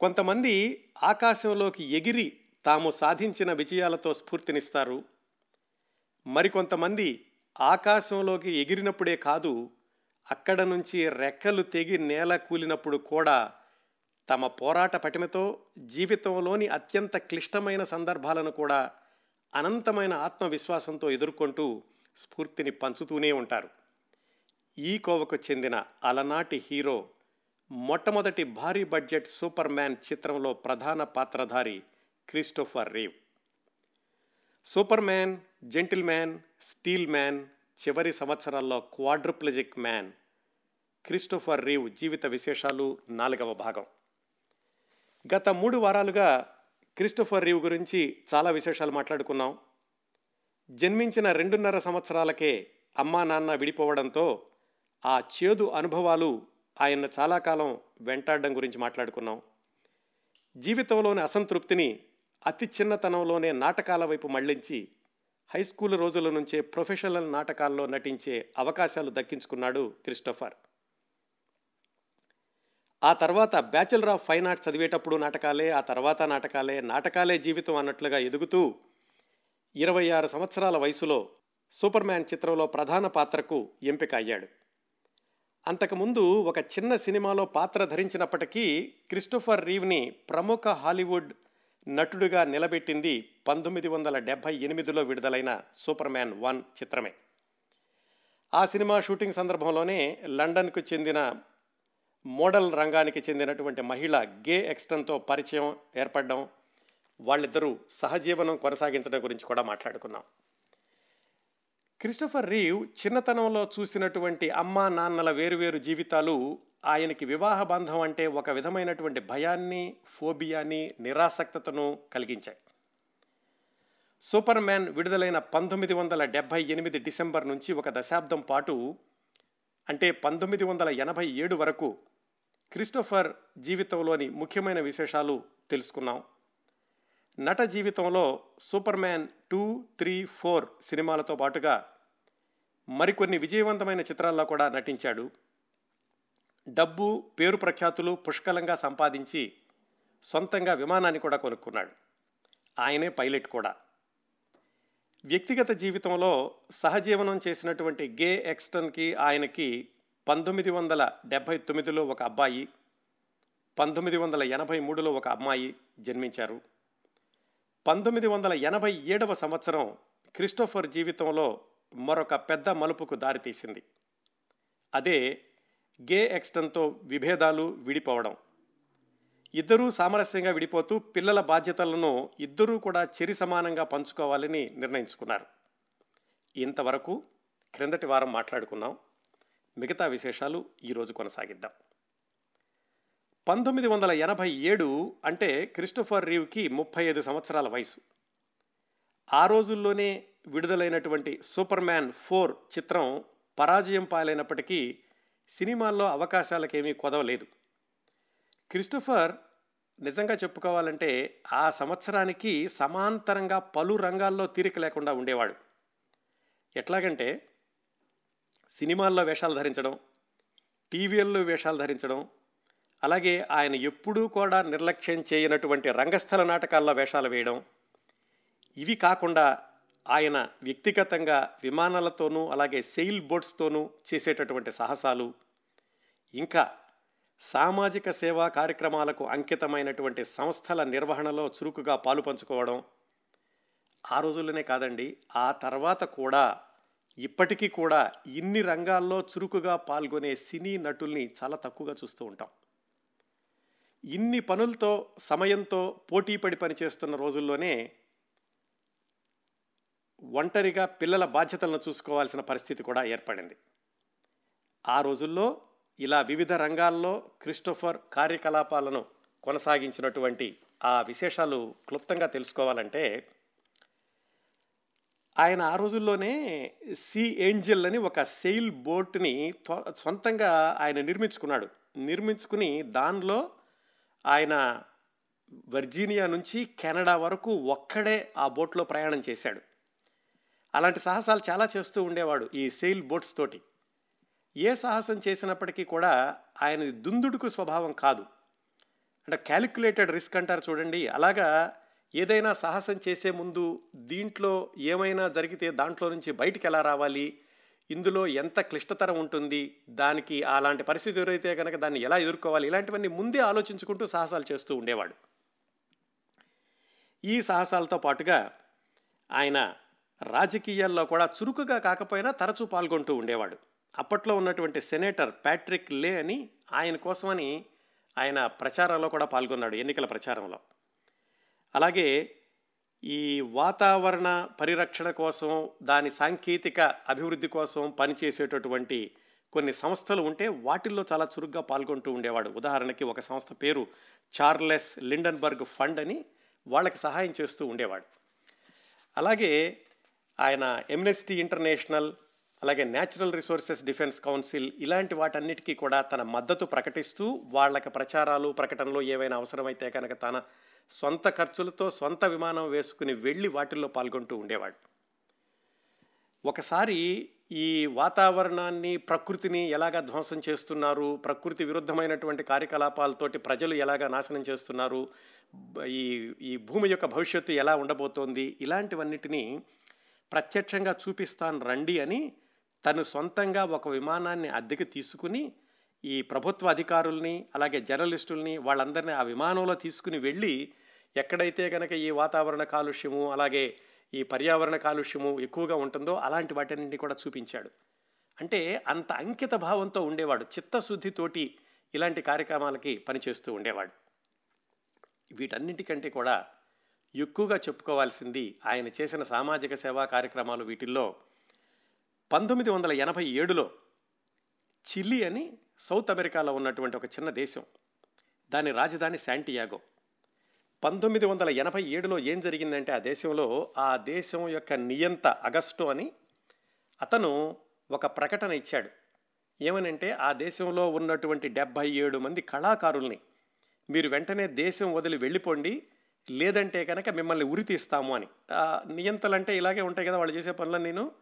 కొంతమంది ఆకాశంలోకి ఎగిరి తాము సాధించిన విజయాలతో స్ఫూర్తినిస్తారు. మరికొంతమంది ఆకాశంలోకి ఎగిరినప్పుడే కాదు అక్కడ నుంచి రెక్కలు తెగి నేల కూలినప్పుడు కూడా తమ పోరాట పటిమతో జీవితంలోని అత్యంత క్లిష్టమైన సందర్భాలను కూడా అనంతమైన ఆత్మవిశ్వాసంతో ఎదుర్కొంటూ స్ఫూర్తిని పంచుతూనే ఉంటారు. ఈ కోవకు చెందిన అలనాటి హీరో మొట్టమొదటి భారీ బడ్జెట్ సూపర్ మ్యాన్ చిత్రంలో ప్రధాన పాత్రధారి Christopher Reeve. Superman gentleman steel man చివరి సంవత్సరాల్లో క్వాడ్రప్లజిక్ మ్యాన్ క్రిస్టోఫర్ రీవ్ జీవిత విశేషాలు నాలుగవ భాగం. గత మూడు వారాలుగా క్రిస్టోఫర్ రీవ్ గురించి చాలా విశేషాలు మాట్లాడుకున్నాం. జన్మించిన రెండున్నర సంవత్సరాలకే అమ్మా నాన్న విడిపోవడంతో ఆ చేదు అనుభవాలు ఆయన చాలా కాలం వెంటాడడం గురించి మాట్లాడుకున్నాం. జీవితంలోని అసంతృప్తిని అతి చిన్నతనంలోనే నాటకాల వైపు మళ్ళించి హై స్కూల్ రోజుల నుంచే ప్రొఫెషనల్ నాటకాల్లో నటించే అవకాశాలు దక్కించుకున్నాడు క్రిస్టోఫర్. ఆ తర్వాత బ్యాచిలర్ ఆఫ్ ఫైన్ ఆర్ట్స్ చదివేటప్పుడు నాటకాలే ఆ తర్వాత నాటకాలే నాటకాలే జీవితం అన్నట్లుగా ఎదుగుతూ ఇరవై ఆరు సంవత్సరాల వయసులో సూపర్ మ్యాన్ చిత్రంలో ప్రధాన పాత్రకు ఎంపిక అయ్యాడు. అంతకుముందు ఒక చిన్న సినిమాలో పాత్ర ధరించినప్పటికీ క్రిస్టోఫర్ రీవ్ని ప్రముఖ హాలీవుడ్ నటుడిగా నిలబెట్టింది పంతొమ్మిది వందల డెబ్భై ఎనిమిదిలో విడుదలైన సూపర్ మ్యాన్ వన్ చిత్రమే. ఆ సినిమా షూటింగ్ సందర్భంలోనే లండన్కు చెందిన మోడల్ రంగానికి చెందినటువంటి మహిళ గే ఎక్స్టన్తో పరిచయం ఏర్పడడం వాళ్ళిద్దరూ సహజీవనం కొనసాగించడం గురించి కూడా మాట్లాడుకున్నాం. క్రిస్టోఫర్ రీవ్ చిన్నతనంలో చూసినటువంటి అమ్మా నాన్నల వేరువేరు జీవితాలు ఆయనకి వివాహ బంధం అంటే ఒక విధమైనటువంటి భయాన్ని ఫోబియాని నిరాసక్తతను కలిగించాయి. సూపర్ మ్యాన్ విడుదలైన పంతొమ్మిది వందల డెబ్భై ఎనిమిది డిసెంబర్ నుంచి ఒక దశాబ్దం పాటు అంటే పంతొమ్మిది వందల ఎనభై ఏడు వరకు క్రిస్టోఫర్ జీవితంలోని ముఖ్యమైన విశేషాలు తెలుసుకున్నాం. నట జీవితంలో superman two three four సినిమాలతో పాటుగా మరికొన్ని విజయవంతమైన చిత్రాల్లో కూడా నటించాడు. డబ్బు పేరు ప్రఖ్యాతులు పుష్కలంగా సంపాదించి సొంతంగా విమానాన్ని కూడా కొనుక్కున్నాడు. ఆయనే పైలట్ కూడా. వ్యక్తిగత జీవితంలో సహజీవనం చేసినటువంటి గే ఎక్స్టన్కి ఆయనకి పంతొమ్మిది వందల డెబ్భై తొమ్మిదిలో ఒక అబ్బాయి పంతొమ్మిది వందల ఎనభై మూడులో ఒక అమ్మాయి జన్మించారు. పంతొమ్మిది వందల ఎనభై ఏడవ సంవత్సరం క్రిస్టోఫర్ జీవితంలో మరొక పెద్ద మలుపుకు దారితీసింది. అదే గే ఎక్స్టన్తో విభేదాలు విడిపోవడం. ఇద్దరూ సామరస్యంగా విడిపోతూ పిల్లల బాధ్యతలను ఇద్దరూ కూడా చెరి సమానంగా పంచుకోవాలని నిర్ణయించుకున్నారు. ఇంతవరకు క్రిందటి వారం మాట్లాడుకున్నాం. మిగతా విశేషాలు ఈరోజు కొనసాగిద్దాం. పంతొమ్మిది వందల ఎనభై ఏడు అంటే క్రిస్టోఫర్ రీవ్కి ముప్పై ఐదు సంవత్సరాల వయసు. ఆ రోజుల్లోనే విడుదలైనటువంటి సూపర్ మ్యాన్ ఫోర్ చిత్రం పరాజయం పాలైనప్పటికీ సినిమాల్లో అవకాశాలకేమీ కొదవలేదు. క్రిస్టోఫర్ నిజంగా చెప్పుకోవాలంటే ఆ సంవత్సరానికి సమాంతరంగా పలు రంగాల్లో తీరిక లేకుండా ఉండేవాడు. ఎట్లాగంటే సినిమాల్లో వేషాలు ధరించడం టీవీల్లో వేషాలు ధరించడం అలాగే ఆయన ఎప్పుడూ కూడా నిర్లక్ష్యం చేయనటువంటి రంగస్థల నాటకాల్లో వేషాలు వేయడం. ఇవి కాకుండా ఆయన వ్యక్తిగతంగా విమానాలతోనూ అలాగే సెయిల్ బోట్స్తోనూ చేసేటటువంటి సాహసాలు. ఇంకా సామాజిక సేవా కార్యక్రమాలకు అంకితమైనటువంటి సంస్థల నిర్వహణలో చురుకుగా పాలు పంచుకోవడం. ఆ రోజుల్లోనే కాదండి ఆ తర్వాత కూడా ఇప్పటికీ కూడా ఇన్ని రంగాల్లో చురుకుగా పాల్గొనే సినీ నటుల్ని చాలా తక్కువగా చూస్తూ ఉంటాం. ఇన్ని పనులతో సమయంతో పోటీపడి పనిచేస్తున్న రోజుల్లోనే ఒంటరిగా పిల్లల బాధ్యతలను చూసుకోవాల్సిన పరిస్థితి కూడా ఏర్పడింది. ఆ రోజుల్లో ఇలా వివిధ రంగాల్లో క్రిస్టోఫర్ కార్యకలాపాలను కొనసాగించినటువంటి ఆ విశేషాలు క్లుప్తంగా తెలుసుకోవాలంటే ఆయన ఆ రోజుల్లోనే సీ ఏంజిల్ అని ఒక సెయిల్ బోట్ని సొంతంగా ఆయన నిర్మించుకున్నాడు. నిర్మించుకుని దానిలో ఆయన వర్జీనియా నుంచి కెనడా వరకు ఒక్కడే ఆ బోట్లో ప్రయాణం చేశాడు. అలాంటి సాహసాలు చాలా చేస్తూ ఉండేవాడు ఈ సెయిల్ బోట్స్ తోటి. ఏ సాహసం చేసినప్పటికీ కూడా ఆయన దుందుడుకు స్వభావం కాదు. అంటే క్యాలిక్యులేటెడ్ రిస్క్ అంటారు చూడండి. అలాగా ఏదైనా సాహసం చేసే ముందు దీంట్లో ఏమైనా జరిగితే దాంట్లో నుంచి బయటికి ఎలా రావాలి? ఇందులో ఎంత క్లిష్టతరం ఉంటుంది దానికి అలాంటి పరిస్థితి ఎదురైతే కనుక దాన్ని ఎలా ఎదుర్కోవాలి ఇలాంటివన్నీ ముందే ఆలోచించుకుంటూ సాహసాలు చేస్తూ ఉండేవాడు. ఈ సాహసాలతో పాటుగా ఆయన రాజకీయాల్లో కూడా చురుకుగా కాకపోయినా తరచూ పాల్గొంటూ ఉండేవాడు. అప్పట్లో ఉన్నటువంటి సెనేటర్ ప్యాట్రిక్ లే అని ఆయన కోసమని ఆయన ప్రచారంలో కూడా పాల్గొన్నాడు ఎన్నికల ప్రచారంలో. అలాగే ఈ వాతావరణ పరిరక్షణ కోసం దాని సాంకేతిక అభివృద్ధి కోసం పనిచేసేటటువంటి కొన్ని సంస్థలు ఉంటే వాటిల్లో చాలా చురుగ్గా పాల్గొంటూ ఉండేవాడు. ఉదాహరణకి ఒక సంస్థ పేరు చార్లెస్ లిండన్బర్గ్ ఫండ్ అని వాళ్ళకి సహాయం చేస్తూ ఉండేవాడు. అలాగే ఆయన ఎమ్నెస్టీ ఇంటర్నేషనల్ అలాగే న్యాచురల్ రిసోర్సెస్ డిఫెన్స్ కౌన్సిల్ ఇలాంటి వాటన్నిటికీ కూడా తన మద్దతు ప్రకటిస్తూ వాళ్ళకి ప్రచారాలు ప్రకటనలు ఏవైనా అవసరమైతే కనుక తన సొంత ఖర్చులతో సొంత విమానం వేసుకుని వెళ్ళి వాటిల్లో పాల్గొంటూ ఉండేవాడు. ఒకసారి ఈ వాతావరణాన్ని ప్రకృతిని ఎలాగ ధ్వంసం చేస్తున్నారు ప్రకృతి విరుద్ధమైనటువంటి కార్యకలాపాలతోటి ప్రజలు ఎలాగ నాశనం చేస్తున్నారు ఈ ఈ భూమి యొక్క భవిష్యత్తు ఎలా ఉండబోతోంది ఇలాంటివన్నిటినీ ప్రత్యక్షంగా చూపిస్తాను రండి అని తను సొంతంగా ఒక విమానాన్ని అద్దెకి తీసుకుని ఈ ప్రభుత్వ అధికారుల్ని అలాగే జర్నలిస్టుల్ని వాళ్ళందరినీ ఆ విమానంలో తీసుకుని వెళ్ళి ఎక్కడైతే కనుక ఈ వాతావరణ కాలుష్యము అలాగే ఈ పర్యావరణ కాలుష్యము ఎక్కువగా ఉంటుందో అలాంటి వాటిని కూడా చూపించాడు. అంటే అంత అంకిత భావంతో ఉండేవాడు చిత్తశుద్ధితోటి ఇలాంటి కార్యక్రమాలకి పనిచేస్తూ ఉండేవాడు. వీటన్నింటికంటే కూడా ఎక్కువగా చెప్పుకోవాల్సింది ఆయన చేసిన సామాజిక సేవా కార్యక్రమాలు వీటిల్లో పంతొమ్మిది వందల ఎనభై ఏడులో చిల్లీ అని సౌత్ అమెరికాలో ఉన్నటువంటి ఒక చిన్న దేశం. దాని రాజధాని శాంటియాగో. పంతొమ్మిది వందల ఎనభై ఏడులో ఏం జరిగిందంటే ఆ దేశంలో ఆ దేశం యొక్క నియంత అగస్టు అని అతను ఒక ప్రకటన ఇచ్చాడు. ఏమనంటే ఆ దేశంలో ఉన్నటువంటి డెబ్భై ఏడు మంది కళాకారుల్ని మీరు వెంటనే దేశం వదిలి వెళ్ళిపోండి లేదంటే కనుక మిమ్మల్ని ఉరి తీస్తాము అని. నియంతలంటే ఇలాగే ఉంటాయి కదా వాళ్ళు చేసే పనులను నేను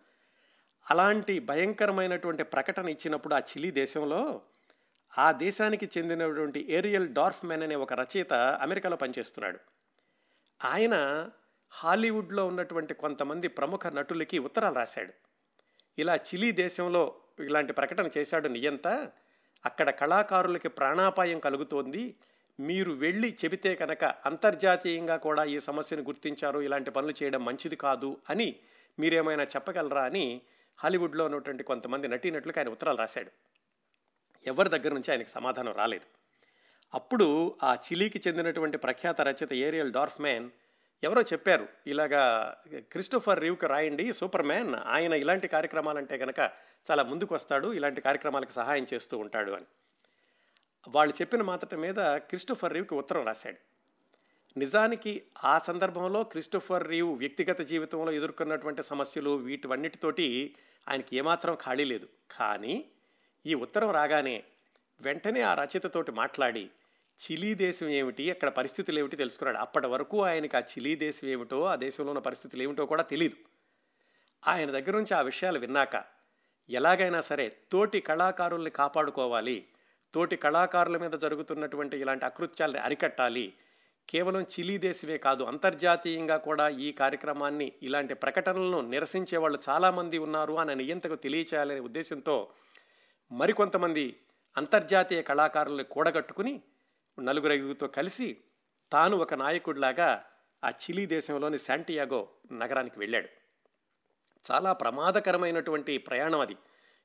అలాంటి భయంకరమైనటువంటి ప్రకటన ఇచ్చినప్పుడు ఆ చిలీ దేశంలో ఆ దేశానికి చెందినటువంటి ఏరియల్ డార్ఫ్మెన్ అనే ఒక రచయిత అమెరికాలో పనిచేస్తున్నాడు. ఆయన హాలీవుడ్లో ఉన్నటువంటి కొంతమంది ప్రముఖ నటులకి ఉత్తరాలు రాశాడు. ఇలా చిలీ దేశంలో ఇలాంటి ప్రకటన చేశాడు నియంత అక్కడ కళాకారులకి ప్రాణాపాయం కలుగుతోంది. మీరు వెళ్ళి చెబితే కనుక అంతర్జాతీయంగా కూడా ఈ సమస్యను గుర్తించారు ఇలాంటి పనులు చేయడం మంచిది కాదు అని మీరేమైనా చెప్పగలరా అని హాలీవుడ్లో ఉన్నటువంటి కొంతమంది నటీనటులకు ఆయన ఉత్తరాలు రాశాడు. ఎవరి దగ్గర నుంచి ఆయనకు సమాధానం రాలేదు. అప్పుడు ఆ చిలీకి చెందినటువంటి ప్రఖ్యాత రచయిత ఏరియల్ డార్ఫ్ మ్యాన్ ఎవరో చెప్పారు ఇలాగా క్రిస్టోఫర్ రీవ్కి రాయండి సూపర్ మ్యాన్ ఆయన ఇలాంటి కార్యక్రమాలంటే కనుక చాలా ముందుకు వస్తాడు ఇలాంటి కార్యక్రమాలకు సహాయం చేస్తూ ఉంటాడు అని. వాళ్ళు చెప్పిన మాత్రం మీద క్రిస్టోఫర్ రీవ్కి ఉత్తరం రాశాడు. నిజానికి ఆ సందర్భంలో క్రిస్టోఫర్ రీవ్ వ్యక్తిగత జీవితంలో ఎదుర్కొన్నటువంటి సమస్యలు వీటివన్నిటితోటి ఆయనకి ఏమాత్రం ఖాళీ లేదు. కానీ ఈ ఉత్తరం రాగానే వెంటనే ఆ రచయితతోటి మాట్లాడి చిలీ దేశం ఏమిటి? అక్కడ పరిస్థితులు ఏమిటి? తెలుసుకున్నాడు. అప్పటి వరకు ఆయనకి ఆ చిలీ దేశం ఏమిటో ఆ దేశంలో ఉన్న పరిస్థితులు ఏమిటో కూడా తెలియదు ఆయన దగ్గర నుంచి ఆ విషయాలు విన్నాక ఎలాగైనా సరే తోటి కళాకారుల్ని కాపాడుకోవాలి. తోటి కళాకారుల మీద జరుగుతున్నటువంటి ఇలాంటి అకృత్యాలని అరికట్టాలి. కేవలం చిలీ దేశమే కాదు అంతర్జాతీయంగా కూడా ఈ కార్యక్రమాన్ని ఇలాంటి ప్రకటనలను నిరసించే వాళ్ళు చాలామంది ఉన్నారు అని నియంతకు తెలియచేయాలనే ఉద్దేశంతో మరికొంతమంది అంతర్జాతీయ కళాకారుల్ని కూడగట్టుకుని నలుగురు ఐదుగురితో కలిసి తాను ఒక నాయకుడిలాగా ఆ చిలీ దేశంలోని శాంటియాగో నగరానికి వెళ్ళాడు. చాలా ప్రమాదకరమైనటువంటి ప్రయాణం అది.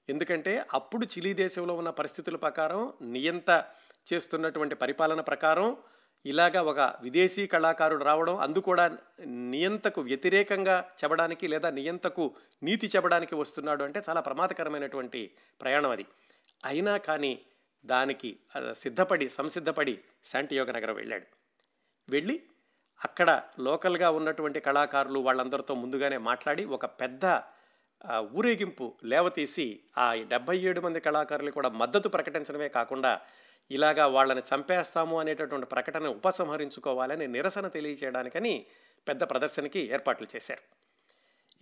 ఎందుకంటే అప్పుడు చిలీ దేశంలో ఉన్న పరిస్థితుల ప్రకారం నియంత చేస్తున్నటువంటి పరిపాలన ప్రకారం ఇలాగా ఒక విదేశీ కళాకారుడు రావడం అందు కూడా నియంతకు వ్యతిరేకంగా చెప్పడానికి లేదా నియంతకు నీతి చెప్పడానికి వస్తున్నాడు అంటే చాలా ప్రమాదకరమైనటువంటి ప్రయాణం అది. అయినా కానీ దానికి సిద్ధపడి సంసిద్ధపడి శాంటియోగ నగరం వెళ్ళాడు. వెళ్ళి అక్కడ లోకల్గా ఉన్నటువంటి కళాకారులు వాళ్ళందరితో ముందుగానే మాట్లాడి ఒక పెద్ద ఊరేగింపు లేవతీసి ఆ డెబ్బై ఏడు మంది కళాకారులు కూడా మద్దతు ప్రకటించడమే కాకుండా ఇలాగా వాళ్ళని చంపేస్తాము అనేటటువంటి ప్రకటన ఉపసంహరించుకోవాలని నిరసన తెలియచేయడానికని పెద్ద ప్రదర్శనకి ఏర్పాట్లు చేశారు.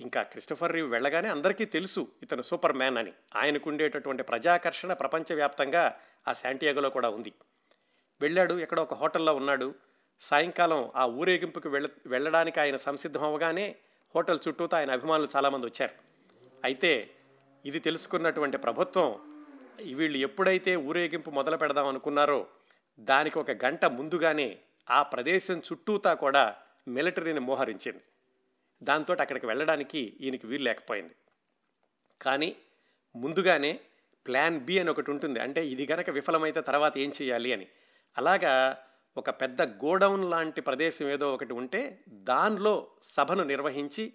ఇంకా క్రిస్టఫర్ రీవ్ వెళ్ళగానే అందరికీ తెలుసు ఇతను సూపర్ మ్యాన్ అని. ఆయనకు ఉండేటటువంటి ప్రజాకర్షణ ప్రపంచవ్యాప్తంగా ఆ శాంటియాగోలో కూడా ఉంది. వెళ్ళాడు ఎక్కడో ఒక హోటల్లో ఉన్నాడు. సాయంకాలం ఆ ఊరేగింపుకి వెళ్ళ వెళ్ళడానికి ఆయన సంసిద్ధం అవ్వగానే హోటల్ చుట్టూతో ఆయన అభిమానులు చాలామంది వచ్చారు. అయితే ఇది తెలుసుకున్నటువంటి ప్రభుత్వం వీళ్ళు ఎప్పుడైతే ఊరేగింపు మొదలు పెడదాం అనుకున్నారో దానికి ఒక గంట ముందుగానే ఆ ప్రదేశం చుట్టూతా కూడా మిలిటరీని మోహరించింది. దాంతో అక్కడికి వెళ్ళడానికి ఈయనకి వీలు లేకపోయింది. కానీ ముందుగానే ప్లాన్ బి అని ఒకటి ఉంటుంది. అంటే ఇది గనక విఫలమైతే తర్వాత ఏం చేయాలి అని. అలాగా ఒక పెద్ద గోడౌన్ లాంటి ప్రదేశం ఏదో ఒకటి ఉంటే దానిలో సభను నిర్వహించి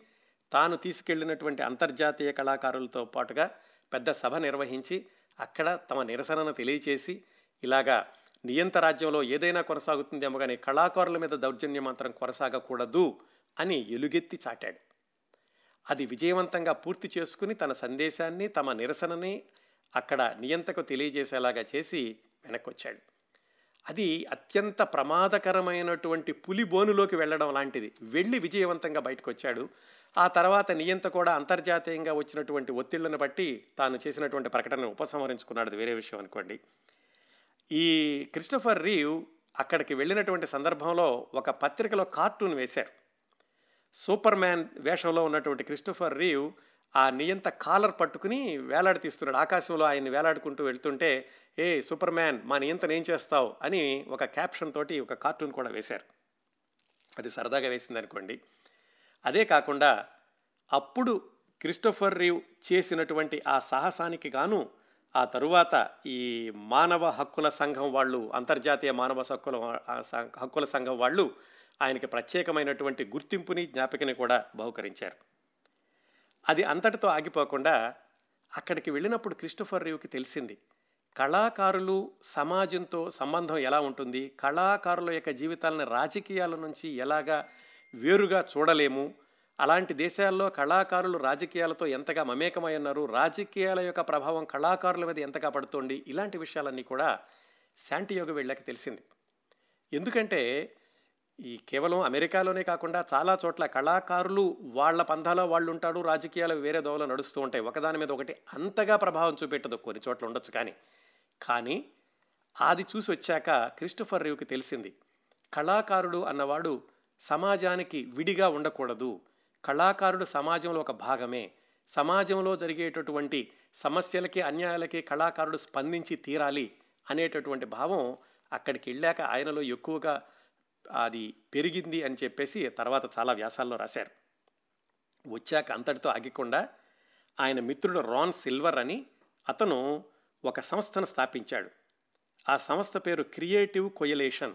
తాను తీసుకెళ్ళినటువంటి అంతర్జాతీయ కళాకారులతో పాటుగా పెద్ద సభ నిర్వహించి అక్కడ తమ నిరసనను తెలియచేసి ఇలాగా నియంత రాజ్యంలో ఏదైనా కొనసాగుతుందేమో కానీ కళాకారుల మీద దౌర్జన్యం మాత్రం కొనసాగకూడదు అని ఎలుగెత్తి చాటాడు. అది విజయవంతంగా పూర్తి చేసుకుని తన సందేశాన్ని తమ నిరసనని అక్కడ నియంతకు తెలియజేసేలాగా చేసి వెనక్కొచ్చాడు. అది అత్యంత ప్రమాదకరమైనటువంటి పులి బోనులోకి వెళ్ళడం లాంటిది. వెళ్ళి విజయవంతంగా బయటకు వచ్చాడు ఆ తర్వాత నియంత కూడా అంతర్జాతీయంగా వచ్చినటువంటి ఒత్తిళ్ళను బట్టి తాను చేసినటువంటి ప్రకటనను ఉపసంహరించుకున్నాడు. వేరే విషయం అనుకోండి. ఈ క్రిస్టోఫర్ రీవ్ అక్కడికి వెళ్ళినటువంటి సందర్భంలో ఒక పత్రికలో కార్టూన్ వేశారు. సూపర్ మ్యాన్ వేషంలో ఉన్నటువంటి క్రిస్టోఫర్ రీవ్ ఆ నియంత కాలర్ పట్టుకుని వేలాడతీస్తున్నాడు ఆకాశంలో ఆయన్ని వేలాడుకుంటూ వెళ్తుంటే ఏ సూపర్ మ్యాన్ మా నియంతను ఏం చేస్తావు? అని ఒక క్యాప్షన్ తోటి ఒక కార్టూన్ కూడా వేశారు. అది సరదాగా వేసింది అనుకోండి అదే కాకుండా అప్పుడు క్రిస్టోఫర్ రీవ్ చేసినటువంటి ఆ సాహసానికి గాను ఆ తరువాత ఈ మానవ హక్కుల సంఘం వాళ్ళు అంతర్జాతీయ మానవ హక్కుల హక్కుల సంఘం వాళ్ళు ఆయనకి ప్రత్యేకమైనటువంటి గుర్తింపుని జ్ఞాపికని కూడా బహుకరించారు. అది అంతటితో ఆగిపోకుండా అక్కడికి వెళ్ళినప్పుడు క్రిస్టోఫర్ రీవ్కి తెలిసింది కళాకారులు సమాజంతో సంబంధం ఎలా ఉంటుంది? కళాకారుల యొక్క జీవితాలను రాజకీయాల నుంచి ఎలాగా వేరుగా చూడలేము. అలాంటి దేశాల్లో కళాకారులు రాజకీయాలతో ఎంతగా మమేకమై ఉన్నారు రాజకీయాల యొక్క ప్రభావం కళాకారుల మీద ఎంతగా పడుతోంది ఇలాంటి విషయాలన్నీ కూడా శాంటియోగ వెళ్ళాక తెలిసింది. ఎందుకంటే ఈ కేవలం అమెరికాలోనే కాకుండా చాలా చోట్ల కళాకారులు వాళ్ళ పంధాలో వాళ్ళు ఉంటాడు రాజకీయాలు వేరే దోవలో నడుస్తూ ఉంటాయి. ఒకదాని మీద ఒకటి అంతగా ప్రభావం చూపెట్టదు కొన్ని చోట్ల ఉండొచ్చు కానీ. కానీ అది చూసి వచ్చాక క్రిస్టఫర్ రివ్కి తెలిసింది కళాకారుడు అన్నవాడు సమాజానికి విడిగా ఉండకూడదు. కళాకారుడు సమాజంలో ఒక భాగమే. సమాజంలో జరిగేటటువంటి సమస్యలకి అన్యాయాలకి కళాకారుడు స్పందించి తీరాలి అనేటటువంటి భావం అక్కడికి వెళ్ళాక ఆయనలో ఎక్కువగా అది పెరిగింది అని చెప్పేసి తర్వాత చాలా వ్యాసాల్లో రాశారు. వచ్చాక అంతటితో ఆగకుండా ఆయన మిత్రుడు రాన్ సిల్వర్ అని అతను ఒక సంస్థను స్థాపించాడు. ఆ సంస్థ పేరు క్రియేటివ్ కొయలేషన్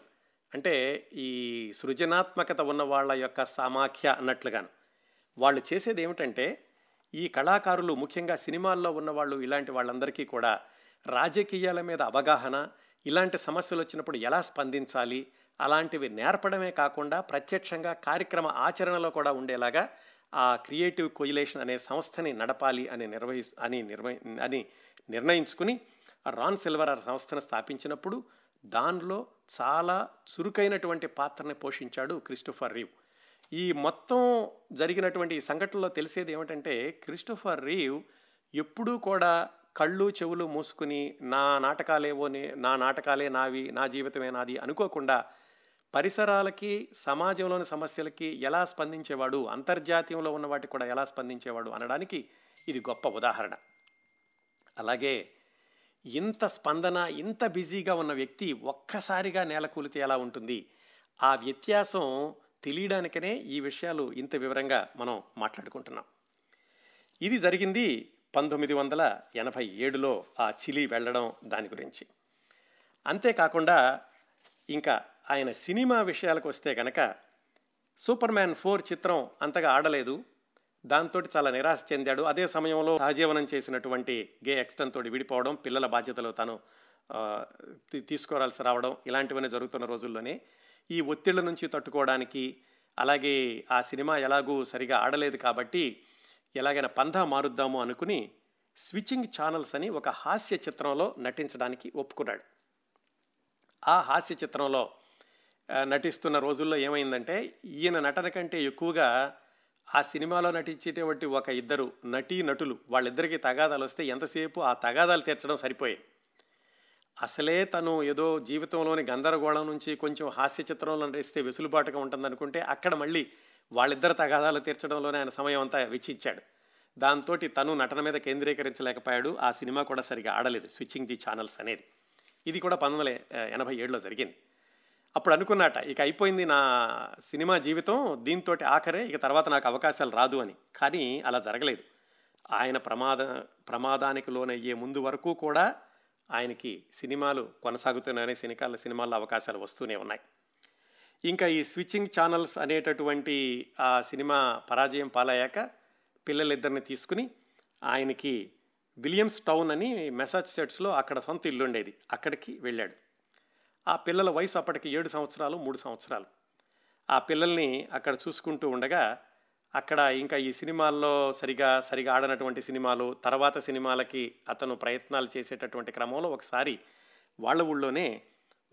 అంటే ఈ సృజనాత్మకత ఉన్న వాళ్ళ యొక్క సామాఖ్య అన్నట్లుగాను. వాళ్ళు చేసేది ఏమిటంటే ఈ కళాకారులు ముఖ్యంగా సినిమాల్లో ఉన్న వాళ్ళు ఇలాంటి వాళ్ళందరికీ కూడా రాజకీయాల మీద అవగాహన ఇలాంటి సమస్యలు వచ్చినప్పుడు ఎలా స్పందించాలి అలాంటివి నేర్పడమే కాకుండా ప్రత్యక్షంగా కార్యక్రమ ఆచరణలో కూడా ఉండేలాగా ఆ క్రియేటివ్ కోయిలేషన్ అనే సంస్థని నడపాలి అని నిర్వహి అని నిర్వ అని నిర్ణయించుకుని రాన్ సిల్వర్ ఆ సంస్థను స్థాపించినప్పుడు దానిలో చాలా చురుకైనటువంటి పాత్రని పోషించాడు క్రిస్టోఫర్ రీవ్. ఈ మొత్తం జరిగినటువంటి ఈ సంఘటనలో తెలిసేది ఏమిటంటే క్రిస్టోఫర్ రీవ్ ఎప్పుడూ కూడా కళ్ళు చెవులు మూసుకుని నా నాటకాలేవోనే నా నాటకాలే నావి నా జీవితమే నాది అనుకోకుండా పరిసరాలకి సమాజంలోని సమస్యలకి ఎలా స్పందించేవాడు అంతర్జాతీయంలో ఉన్న వాటికి కూడా ఎలా స్పందించేవాడు అనడానికి ఇది గొప్ప ఉదాహరణ. అలాగే ఇంత స్పందన ఇంత బిజీగా ఉన్న వ్యక్తి ఒక్కసారిగా నేలకూలితే ఎలా ఉంటుంది? ఆ వ్యత్యాసం తెలియడానికనే ఈ విషయాలు ఇంత వివరంగా మనం మాట్లాడుకుంటున్నాం. ఇది జరిగింది పంతొమ్మిది వందల ఎనభై ఏడులో ఆ చిలీ వెళ్ళడం దాని గురించి. అంతేకాకుండా ఇంకా ఆయన సినిమా విషయాలకు వస్తే కనుక సూపర్ మ్యాన్ ఫోర్ చిత్రం అంతగా ఆడలేదు. దాంతో చాలా నిరాశ చెందాడు. అదే సమయంలో సహజీవనం చేసినటువంటి గే ఎక్స్టన్ తోటి విడిపోవడం పిల్లల బాధ్యతలు తను తీసుకోవాల్సి రావడం ఇలాంటివన్నీ జరుగుతున్న రోజుల్లోనే ఈ ఒత్తిళ్ళ నుంచి తట్టుకోవడానికి అలాగే ఆ సినిమా ఎలాగూ సరిగా ఆడలేదు కాబట్టి ఎలాగైనా పంధా మారుద్దాము అనుకుని స్విచ్చింగ్ ఛానల్స్ అని ఒక హాస్య చిత్రంలో నటించడానికి ఒప్పుకున్నాడు. ఆ హాస్య చిత్రంలో నటిస్తున్న రోజుల్లో ఏమైందంటే ఈయన నటన కంటే ఎక్కువగా ఆ సినిమాలో నటించేటువంటి ఒక ఇద్దరు నటీ నటులు వాళ్ళిద్దరికీ తగాదాలు వస్తే ఎంతసేపు ఆ తగాదాలు తీర్చడం సరిపోయాయి అసలే తను ఏదో జీవితంలోని గందరగోళం నుంచి కొంచెం హాస్య చిత్రంలో నటిస్తే వెసులుబాటుగా ఉంటుందనుకుంటే అక్కడ మళ్ళీ వాళ్ళిద్దరు తగాదాలు తీర్చడంలోనే ఆయన సమయం అంతా వెచ్చించాడు. దాంతో తను నటన మీద కేంద్రీకరించలేకపోయాడు. ఆ సినిమా కూడా సరిగా ఆడలేదు. స్విచ్చింగ్ ది ఛానల్స్ అనేది. ఇది కూడా పంతొమ్మిది వందల ఎనభై ఏడులో జరిగింది. అప్పుడు అనుకున్నాట ఇక అయిపోయింది నా సినిమా జీవితం దీంతో ఆఖరే ఇక తర్వాత నాకు అవకాశాలు రాదు అని. కానీ అలా జరగలేదు. ఆయన ప్రమాద ప్రమాదానికి లోనయ్యే ముందు వరకు కూడా ఆయనకి సినిమాలు కొనసాగుతున్నాయని సినికాల సినిమాల్లో అవకాశాలు వస్తూనే ఉన్నాయి. ఇంకా ఈ స్విచ్చింగ్ ఛానల్స్ అనేటటువంటి ఆ సినిమా పరాజయం పాలయ్యాక పిల్లలిద్దరిని తీసుకుని ఆయనకి విలియమ్స్ టౌన్ అని మెసాచుసెట్స్లో అక్కడ సొంత ఇల్లుండేది. అక్కడికి వెళ్ళాడు. ఆ పిల్లల వయసు అప్పటికి ఏడు సంవత్సరాలు మూడు సంవత్సరాలు. ఆ పిల్లల్ని అక్కడ చూసుకుంటూ ఉండగా అక్కడ ఇంకా ఈ సినిమాల్లో సరిగా సరిగా ఆడనటువంటి సినిమాలు తర్వాత సినిమాలకి అతను ప్రయత్నాలు చేసేటటువంటి క్రమంలో ఒకసారి వాళ్ళ ఊళ్ళోనే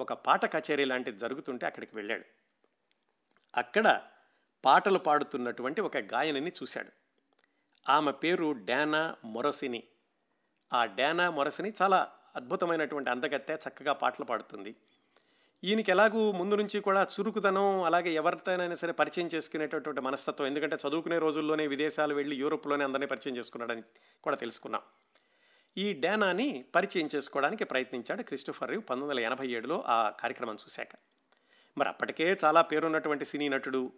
ఒక పాట కచేరీ లాంటిది జరుగుతుంటే అక్కడికి వెళ్ళాడు. అక్కడ పాటలు పాడుతున్నటువంటి ఒక గాయనిని చూశాడు. ఆమె పేరు డానా మొరసిని. ఆ డానా మొరసిని చాలా అద్భుతమైనటువంటి అందగత్తె చక్కగా పాటలు పాడుతుంది. ఈయనకి ఎలాగూ ముందు నుంచి కూడా చురుకుదనం అలాగే ఎవరితోనైనా సరే పరిచయం చేసుకునేటటువంటి మనస్తత్వం. ఎందుకంటే చదువుకునే రోజుల్లోనే విదేశాలు వెళ్ళి యూరోప్లోనే అందరినీ పరిచయం చేసుకున్నాడని కూడా తెలుసుకున్నాం. ఈ డానాని పరిచయం చేసుకోవడానికి ప్రయత్నించాడు క్రిస్టోఫర్ రివ్ పంతొమ్మిది వందల ఎనభై ఏడులో ఆ కార్యక్రమం చూశాక. మరి అప్పటికే చాలా పేరున్నటువంటి సినీ నటుడు.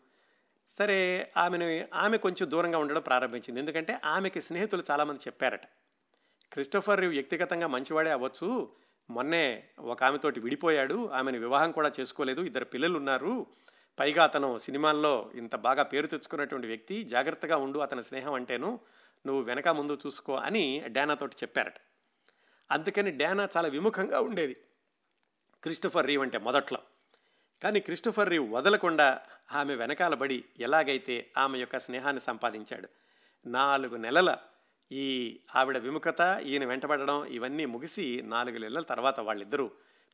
సరే ఆమెను ఆమె కొంచెం దూరంగా ఉండడం ప్రారంభించింది. ఎందుకంటే ఆమెకి స్నేహితులు చాలామంది చెప్పారట. క్రిస్టోఫర్ రివ్ వ్యక్తిగతంగా మంచివాడే అవ్వచ్చు మొన్నే ఒక ఆమెతోటి విడిపోయాడు. ఆమెను వివాహం కూడా చేసుకోలేదు. ఇద్దరు పిల్లలు ఉన్నారు. పైగా అతను సినిమాల్లో ఇంత బాగా పేరు తెచ్చుకున్నటువంటి వ్యక్తి జాగ్రత్తగా ఉండు అతని స్నేహం అంటేను నువ్వు వెనక ముందు చూసుకో అని డానాతోటి చెప్పారట. అందుకని డానా చాలా విముఖంగా ఉండేది. క్రిస్టఫర్ రీవ్ అంటే మొదట్లో. కానీ క్రిస్టఫర్ రీవ్ వదలకుండా ఆమె వెనకాల బడి ఎలాగైతే ఆమె యొక్క స్నేహాన్ని సంపాదించాడు. నాలుగు నెలల ఈ ఆవిడ విముఖత ఈయన వెంటబడడం ఇవన్నీ ముగిసి నాలుగు నెలల తర్వాత వాళ్ళిద్దరూ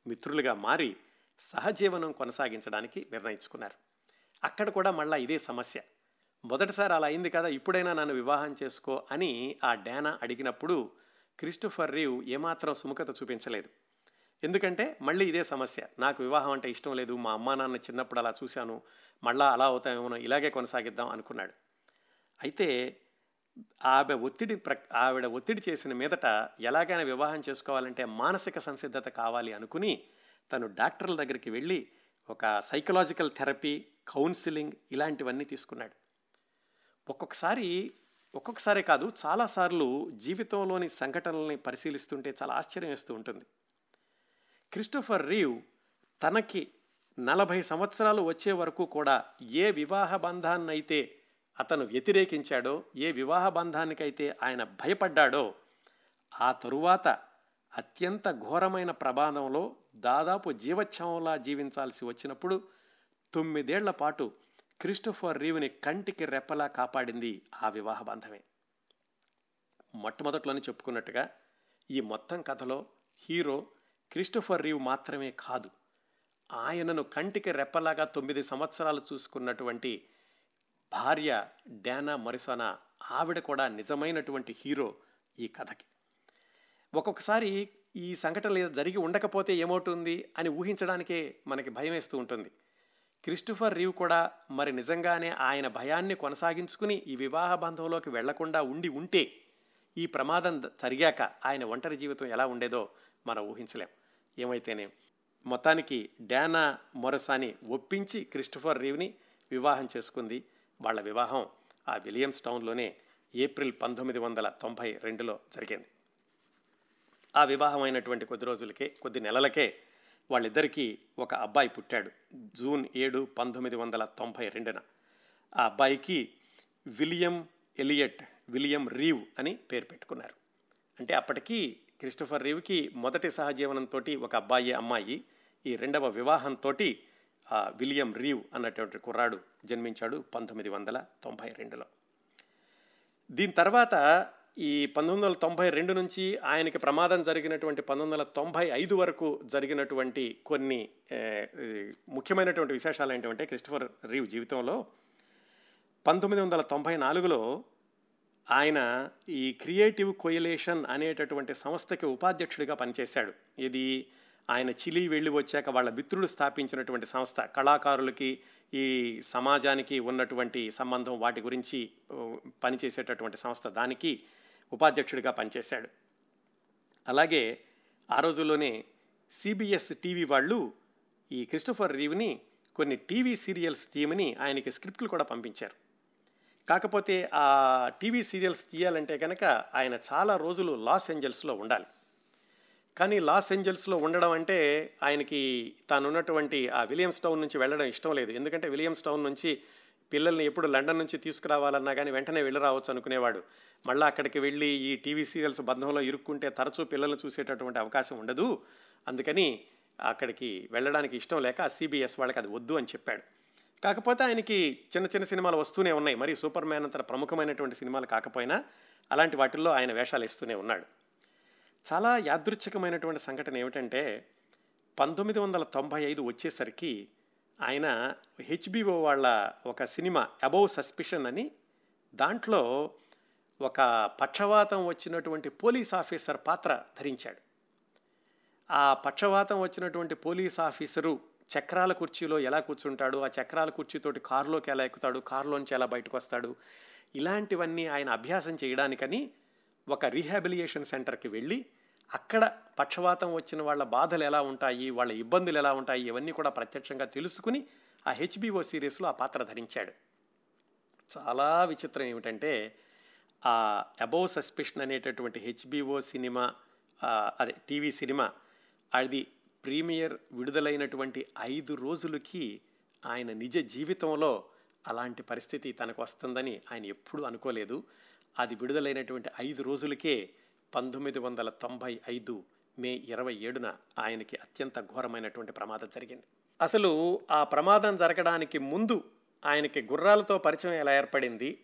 మిత్రులుగా మారి సహజీవనం కొనసాగించడానికి నిర్ణయించుకున్నారు. అక్కడ కూడా మళ్ళీ ఇదే సమస్య. మొదటిసారి అలా అయింది కదా ఇప్పుడైనా నన్ను వివాహం చేసుకో అని ఆ డానా అడిగినప్పుడు క్రిస్టోఫర్ రీవ్ ఏమాత్రం సుముఖత చూపించలేదు. ఎందుకంటే మళ్ళీ ఇదే సమస్య. నాకు వివాహం అంటే ఇష్టం లేదు మా అమ్మా నాన్న చిన్నప్పుడు అలా చూశాను మళ్ళా అలా అవుతామేమో ఇలాగే కొనసాగిద్దాం అనుకున్నాడు. అయితే ఆమె ఒత్తిడి ప్ర ఆవిడ ఒత్తిడి చేసిన మీదట ఎలాగైనా వివాహం చేసుకోవాలంటే మానసిక సంసిద్ధత కావాలి అనుకుని తను డాక్టర్ల దగ్గరికి వెళ్ళి ఒక సైకలాజికల్ థెరపీ కౌన్సిలింగ్ ఇలాంటివన్నీ తీసుకున్నాడు. ఒక్కొక్కసారి ఒక్కొక్కసారి కాదు చాలాసార్లు జీవితంలోని సంఘటనల్ని పరిశీలిస్తుంటే చాలా ఆశ్చర్యం వేస్తూ ఉంటుంది. క్రిస్టోఫర్ రీవ్ తనకి నలభై సంవత్సరాలు వచ్చే వరకు కూడా ఏ వివాహ బంధాన్నైతే అతను వ్యతిరేకించాడో ఏ వివాహ బంధానికైతే ఆయన భయపడ్డాడో ఆ తరువాత అత్యంత ఘోరమైన ప్రమాదంలో దాదాపు జీవచ్ఛవంలా జీవించాల్సి వచ్చినప్పుడు తొమ్మిదేళ్ళ పాటు క్రిస్టోఫర్ రీవుని కంటికి రెప్పలా కాపాడింది ఆ వివాహ బంధమే. మొట్టమొదట్లోనే చెప్పుకున్నట్టుగా ఈ మొత్తం కథలో హీరో క్రిస్టోఫర్ రీవ్ మాత్రమే కాదు ఆయనను కంటికి రెప్పలాగా తొమ్మిది సంవత్సరాలు చూసుకున్నటువంటి భార్య డానా మరిసోనా ఆవిడ కూడా నిజమైనటువంటి హీరో ఈ కథకి. ఒక్కొక్కసారి ఈ సంఘటన జరిగి ఉండకపోతే ఏమవుతుంది అని ఊహించడానికే మనకి భయం వేస్తూ ఉంటుంది. క్రిస్టోఫర్ రీవ్ కూడా మరి నిజంగానే ఆయన భయాన్ని కొనసాగించుకుని ఈ వివాహ బంధంలోకి వెళ్ళకుండా ఉండి ఉంటే ఈ ప్రమాదం జరిగాక ఆయన ఒంటరి జీవితం ఎలా ఉండేదో మనం ఊహించలేం. ఏమైతేనే మొత్తానికి డానా మొరసాని ఒప్పించి క్రిస్టోఫర్ రీవ్ని వివాహం చేసుకుంది. వాళ్ళ వివాహం ఆ విలియమ్స్ టౌన్లోనే ఏప్రిల్ పంతొమ్మిది వందల తొంభై రెండులో జరిగింది. ఆ వివాహం అయినటువంటి కొద్ది రోజులకే కొద్ది నెలలకే వాళ్ళిద్దరికీ ఒక అబ్బాయి పుట్టాడు జూన్ ఏడు పంతొమ్మిది వందల తొంభై రెండున. ఆ అబ్బాయికి విలియం ఎలియట్ విలియం రీవ్ అని పేరు పెట్టుకున్నారు. అంటే అప్పటికీ క్రిస్టోఫర్ రీవ్కి మొదటి సహజీవనంతో ఒక అబ్బాయి అమ్మాయి ఈ రెండవ వివాహంతో విలియం రీవ్ అన్నటువంటి కుర్రాడు జన్మించాడు పంతొమ్మిది వందల తొంభై రెండులో. దీని తర్వాత ఈ పంతొమ్మిది వందల తొంభై రెండు నుంచి ఆయనకి ప్రమాదం జరిగినటువంటి పంతొమ్మిది వందల తొంభై ఐదు వరకు జరిగినటువంటి కొన్ని ముఖ్యమైనటువంటి విశేషాలు ఏంటంటే క్రిస్టఫర్ రీవ్ జీవితంలో పంతొమ్మిది వందల తొంభై నాలుగులో ఆయన ఈ క్రియేటివ్ కొయిలేషన్ అనేటటువంటి సంస్థకి ఉపాధ్యక్షుడిగా పనిచేశాడు. ఇది ఆయన చిలీ వెళ్ళి వచ్చాక వాళ్ళ మిత్రులు స్థాపించినటువంటి సంస్థ కళాకారులకి ఈ సమాజానికి ఉన్నటువంటి సంబంధం వాటి గురించి పనిచేసేటటువంటి సంస్థ దానికి ఉపాధ్యక్షుడిగా పనిచేశాడు. అలాగే ఆ రోజుల్లోనే సిబిఎస్ టీవీ వాళ్ళు ఈ క్రిస్టోఫర్ రీవ్ని కొన్ని టీవీ సీరియల్స్ తీయమని ఆయనకి స్క్రిప్ట్లు కూడా పంపించారు. కాకపోతే ఆ టీవీ సీరియల్స్ తీయాలంటే కనుక ఆయన చాలా రోజులు లాస్ ఏంజల్స్లో ఉండాలి. కానీ లాస్ ఏంజల్స్లో ఉండడం అంటే ఆయనకి తాను ఉన్నటువంటి ఆ విలియమ్స్ టౌన్ నుంచి వెళ్ళడం ఇష్టం లేదు. ఎందుకంటే విలియమ్స్ టౌన్ నుంచి పిల్లల్ని ఎప్పుడు లండన్ నుంచి తీసుకురావాలన్నా కానీ వెంటనే వెళ్ళి రావచ్చు అనుకునేవాడు. మళ్ళీ అక్కడికి వెళ్ళి ఈ టీవీ సీరియల్స్ బంధంలో ఇరుక్కుంటే తరచూ పిల్లల్ని చూసేటటువంటి అవకాశం ఉండదు. అందుకని అక్కడికి వెళ్ళడానికి ఇష్టం లేక సిబిఎస్ వాళ్ళకి అది వద్దు అని చెప్పాడు. కాకపోతే ఆయనకి చిన్న చిన్న సినిమాలు వస్తూనే ఉన్నాయి. మరి సూపర్ మ్యాన్ అంత ప్రముఖమైనటువంటి సినిమాలు కాకపోయినా అలాంటి వాటిల్లో ఆయన వేషాలు ఇస్తూనే ఉన్నాడు. చాలా యాదృచ్ఛికమైనటువంటి సంఘటన ఏమిటంటే పంతొమ్మిది వందల తొంభై ఐదు వచ్చేసరికి ఆయన హెచ్బిఓ వాళ్ళ ఒక సినిమా అబౌవ్ సస్పిషన్ అని దాంట్లో ఒక పక్షవాతం వచ్చినటువంటి పోలీస్ ఆఫీసర్ పాత్ర ధరించాడు. ఆ పక్షవాతం వచ్చినటువంటి పోలీస్ ఆఫీసరు చక్రాల కుర్చీలో ఎలా కూర్చుంటాడు ఆ చక్రాల కుర్చీతోటి కారులోకి ఎలా ఎక్కుతాడు కారులోంచి ఎలా బయటకు వస్తాడు ఇలాంటివన్నీ ఆయన అభ్యాసం చేయడానికని ఒక రీహాబిలియేషన్ సెంటర్కి వెళ్ళి అక్కడ పక్షవాతం వచ్చిన వాళ్ళ బాధలు ఎలా ఉంటాయి వాళ్ళ ఇబ్బందులు ఎలా ఉంటాయి ఇవన్నీ కూడా ప్రత్యక్షంగా తెలుసుకుని ఆ హెచ్బిఓ సిరీస్లో ఆ పాత్ర ధరించాడు. చాలా విచిత్రం ఏమిటంటే ఆ అబౌవ్ సస్పెషన్ అనేటటువంటి హెచ్బిఓ సినిమా అదే టీవీ సినిమా అది ప్రీమియర్ విడుదలైనటువంటి ఐదు రోజులకి ఆయన నిజ జీవితంలో అలాంటి పరిస్థితి తనకు వస్తుందని ఆయన ఎప్పుడూ అనుకోలేదు. అది విడుదలైనటువంటి ఐదు రోజులకే పంతొమ్మిది వందల తొంభై ఐదు మే ఇరవై ఏడున ఆయనకి అత్యంత ఘోరమైనటువంటి ప్రమాదం జరిగింది. అసలు ఆ ప్రమాదం జరగడానికి ముందు ఆయనకి గుర్రాలతో పరిచయం ఎలా ఏర్పడింది?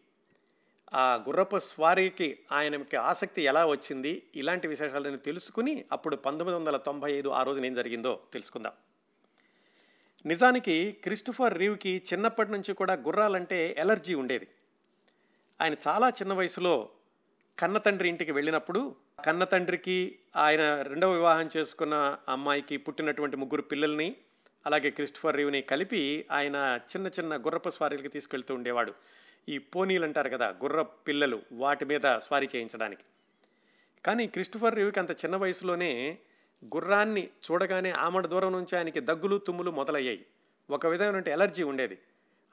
ఆ గుర్రపు స్వారీకి ఆయనకి ఆసక్తి ఎలా వచ్చింది? ఇలాంటి విశేషాలను తెలుసుకుని అప్పుడు పంతొమ్మిది వందల తొంభై ఐదు ఆ రోజున ఏం జరిగిందో తెలుసుకుందాం. నిజానికి క్రిస్టఫర్ రీవ్కి చిన్నప్పటి నుంచి కూడా గుర్రాలంటే ఎలర్జీ ఉండేది. ఆయన చాలా చిన్న వయసులో కన్న తండ్రి ఇంటికి వెళ్ళినప్పుడు కన్న తండ్రికి ఆయన రెండవ వివాహం చేసుకున్న అమ్మాయికి పుట్టినటువంటి ముగ్గురు పిల్లల్ని అలాగే క్రిస్టఫర్ రీవ్ని కలిపి ఆయన చిన్న చిన్న గుర్రపు స్వారీలకి తీసుకెళ్తూ ఉండేవాడు. ఈ పోనీలు అంటారు కదా గుర్ర పిల్లలు వాటి మీద స్వారీ చేయించడానికి. కానీ క్రిస్టఫర్ రీవ్కి అంత చిన్న వయసులోనే గుర్రాన్ని చూడగానే ఆమడ దూరం నుంచి ఆయనకి దగ్గులు తుమ్ములు మొదలయ్యాయి. ఒక విధమైన ఎలర్జీ ఉండేది.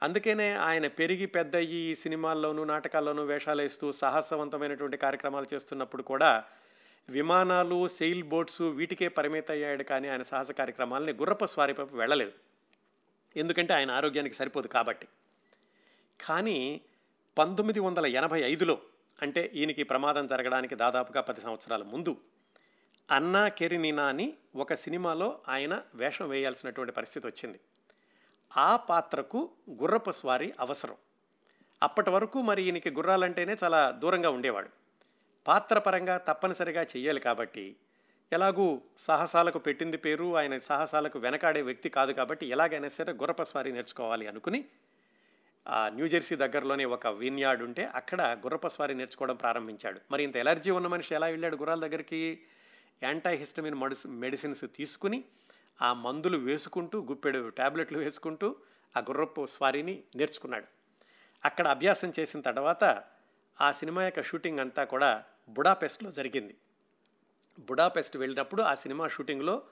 అందుకనే ఆయన పెరిగి పెద్దయ్యి ఈ సినిమాల్లోనూ నాటకాల్లోనూ వేషాలు వేస్తూ సాహసవంతమైనటువంటి కార్యక్రమాలు చేస్తున్నప్పుడు కూడా విమానాలు సెయిల్ బోట్స్ వీటికే పరిమిత అయ్యాడు కానీ ఆయన సాహస కార్యక్రమాలని గుర్రప స్వారీపై వెళ్ళలేదు. ఎందుకంటే ఆయన ఆరోగ్యానికి సరిపోదు కాబట్టి. కానీ పంతొమ్మిది వందల ఎనభై ఐదులో అంటే ఈయనకి ప్రమాదం జరగడానికి దాదాపుగా పది సంవత్సరాల ముందు అన్నా కెరినినా అని ఒక సినిమాలో ఆయన వేషం వేయాల్సినటువంటి పరిస్థితి వచ్చింది. ఆ పాత్రకు గుర్రపు స్వారీ అవసరం. అప్పటి వరకు మరి ఈయనకి గుర్రాలంటేనే చాలా దూరంగా ఉండేవాడు. పాత్ర పరంగా తప్పనిసరిగా చెయ్యాలి కాబట్టి ఎలాగూ సాహసాలకు పెట్టింది పేరు ఆయన సాహసాలకు వెనకాడే వ్యక్తి కాదు కాబట్టి ఎలాగైనా సరే గుర్రపు స్వారీ నేర్చుకోవాలి అనుకుని ఆ న్యూజెర్సీ దగ్గరలోనే ఒక విన్యార్డ్ ఉంటే అక్కడ గుర్రపు స్వారీ నేర్చుకోవడం ప్రారంభించాడు. మరి ఇంత ఎలర్జీ ఉన్న మనిషి ఎలా వెళ్ళాడు గుర్రాల దగ్గరికి? యాంటై హిస్టమిన్ మెడిసిన్స్ తీసుకుని ఆ మందులు వేసుకుంటూ గుప్పెడు ట్యాబ్లెట్లు వేసుకుంటూ ఆ గుర్రపు స్వారీని నేర్చుకున్నాడు. అక్కడ అభ్యాసం చేసిన తర్వాత ఆ సినిమా యొక్క షూటింగ్ అంతా కూడా బుడాపెస్ట్లో జరిగింది. బుడాపెస్ట్ వెళ్ళినప్పుడు ఆ సినిమా షూటింగ్లో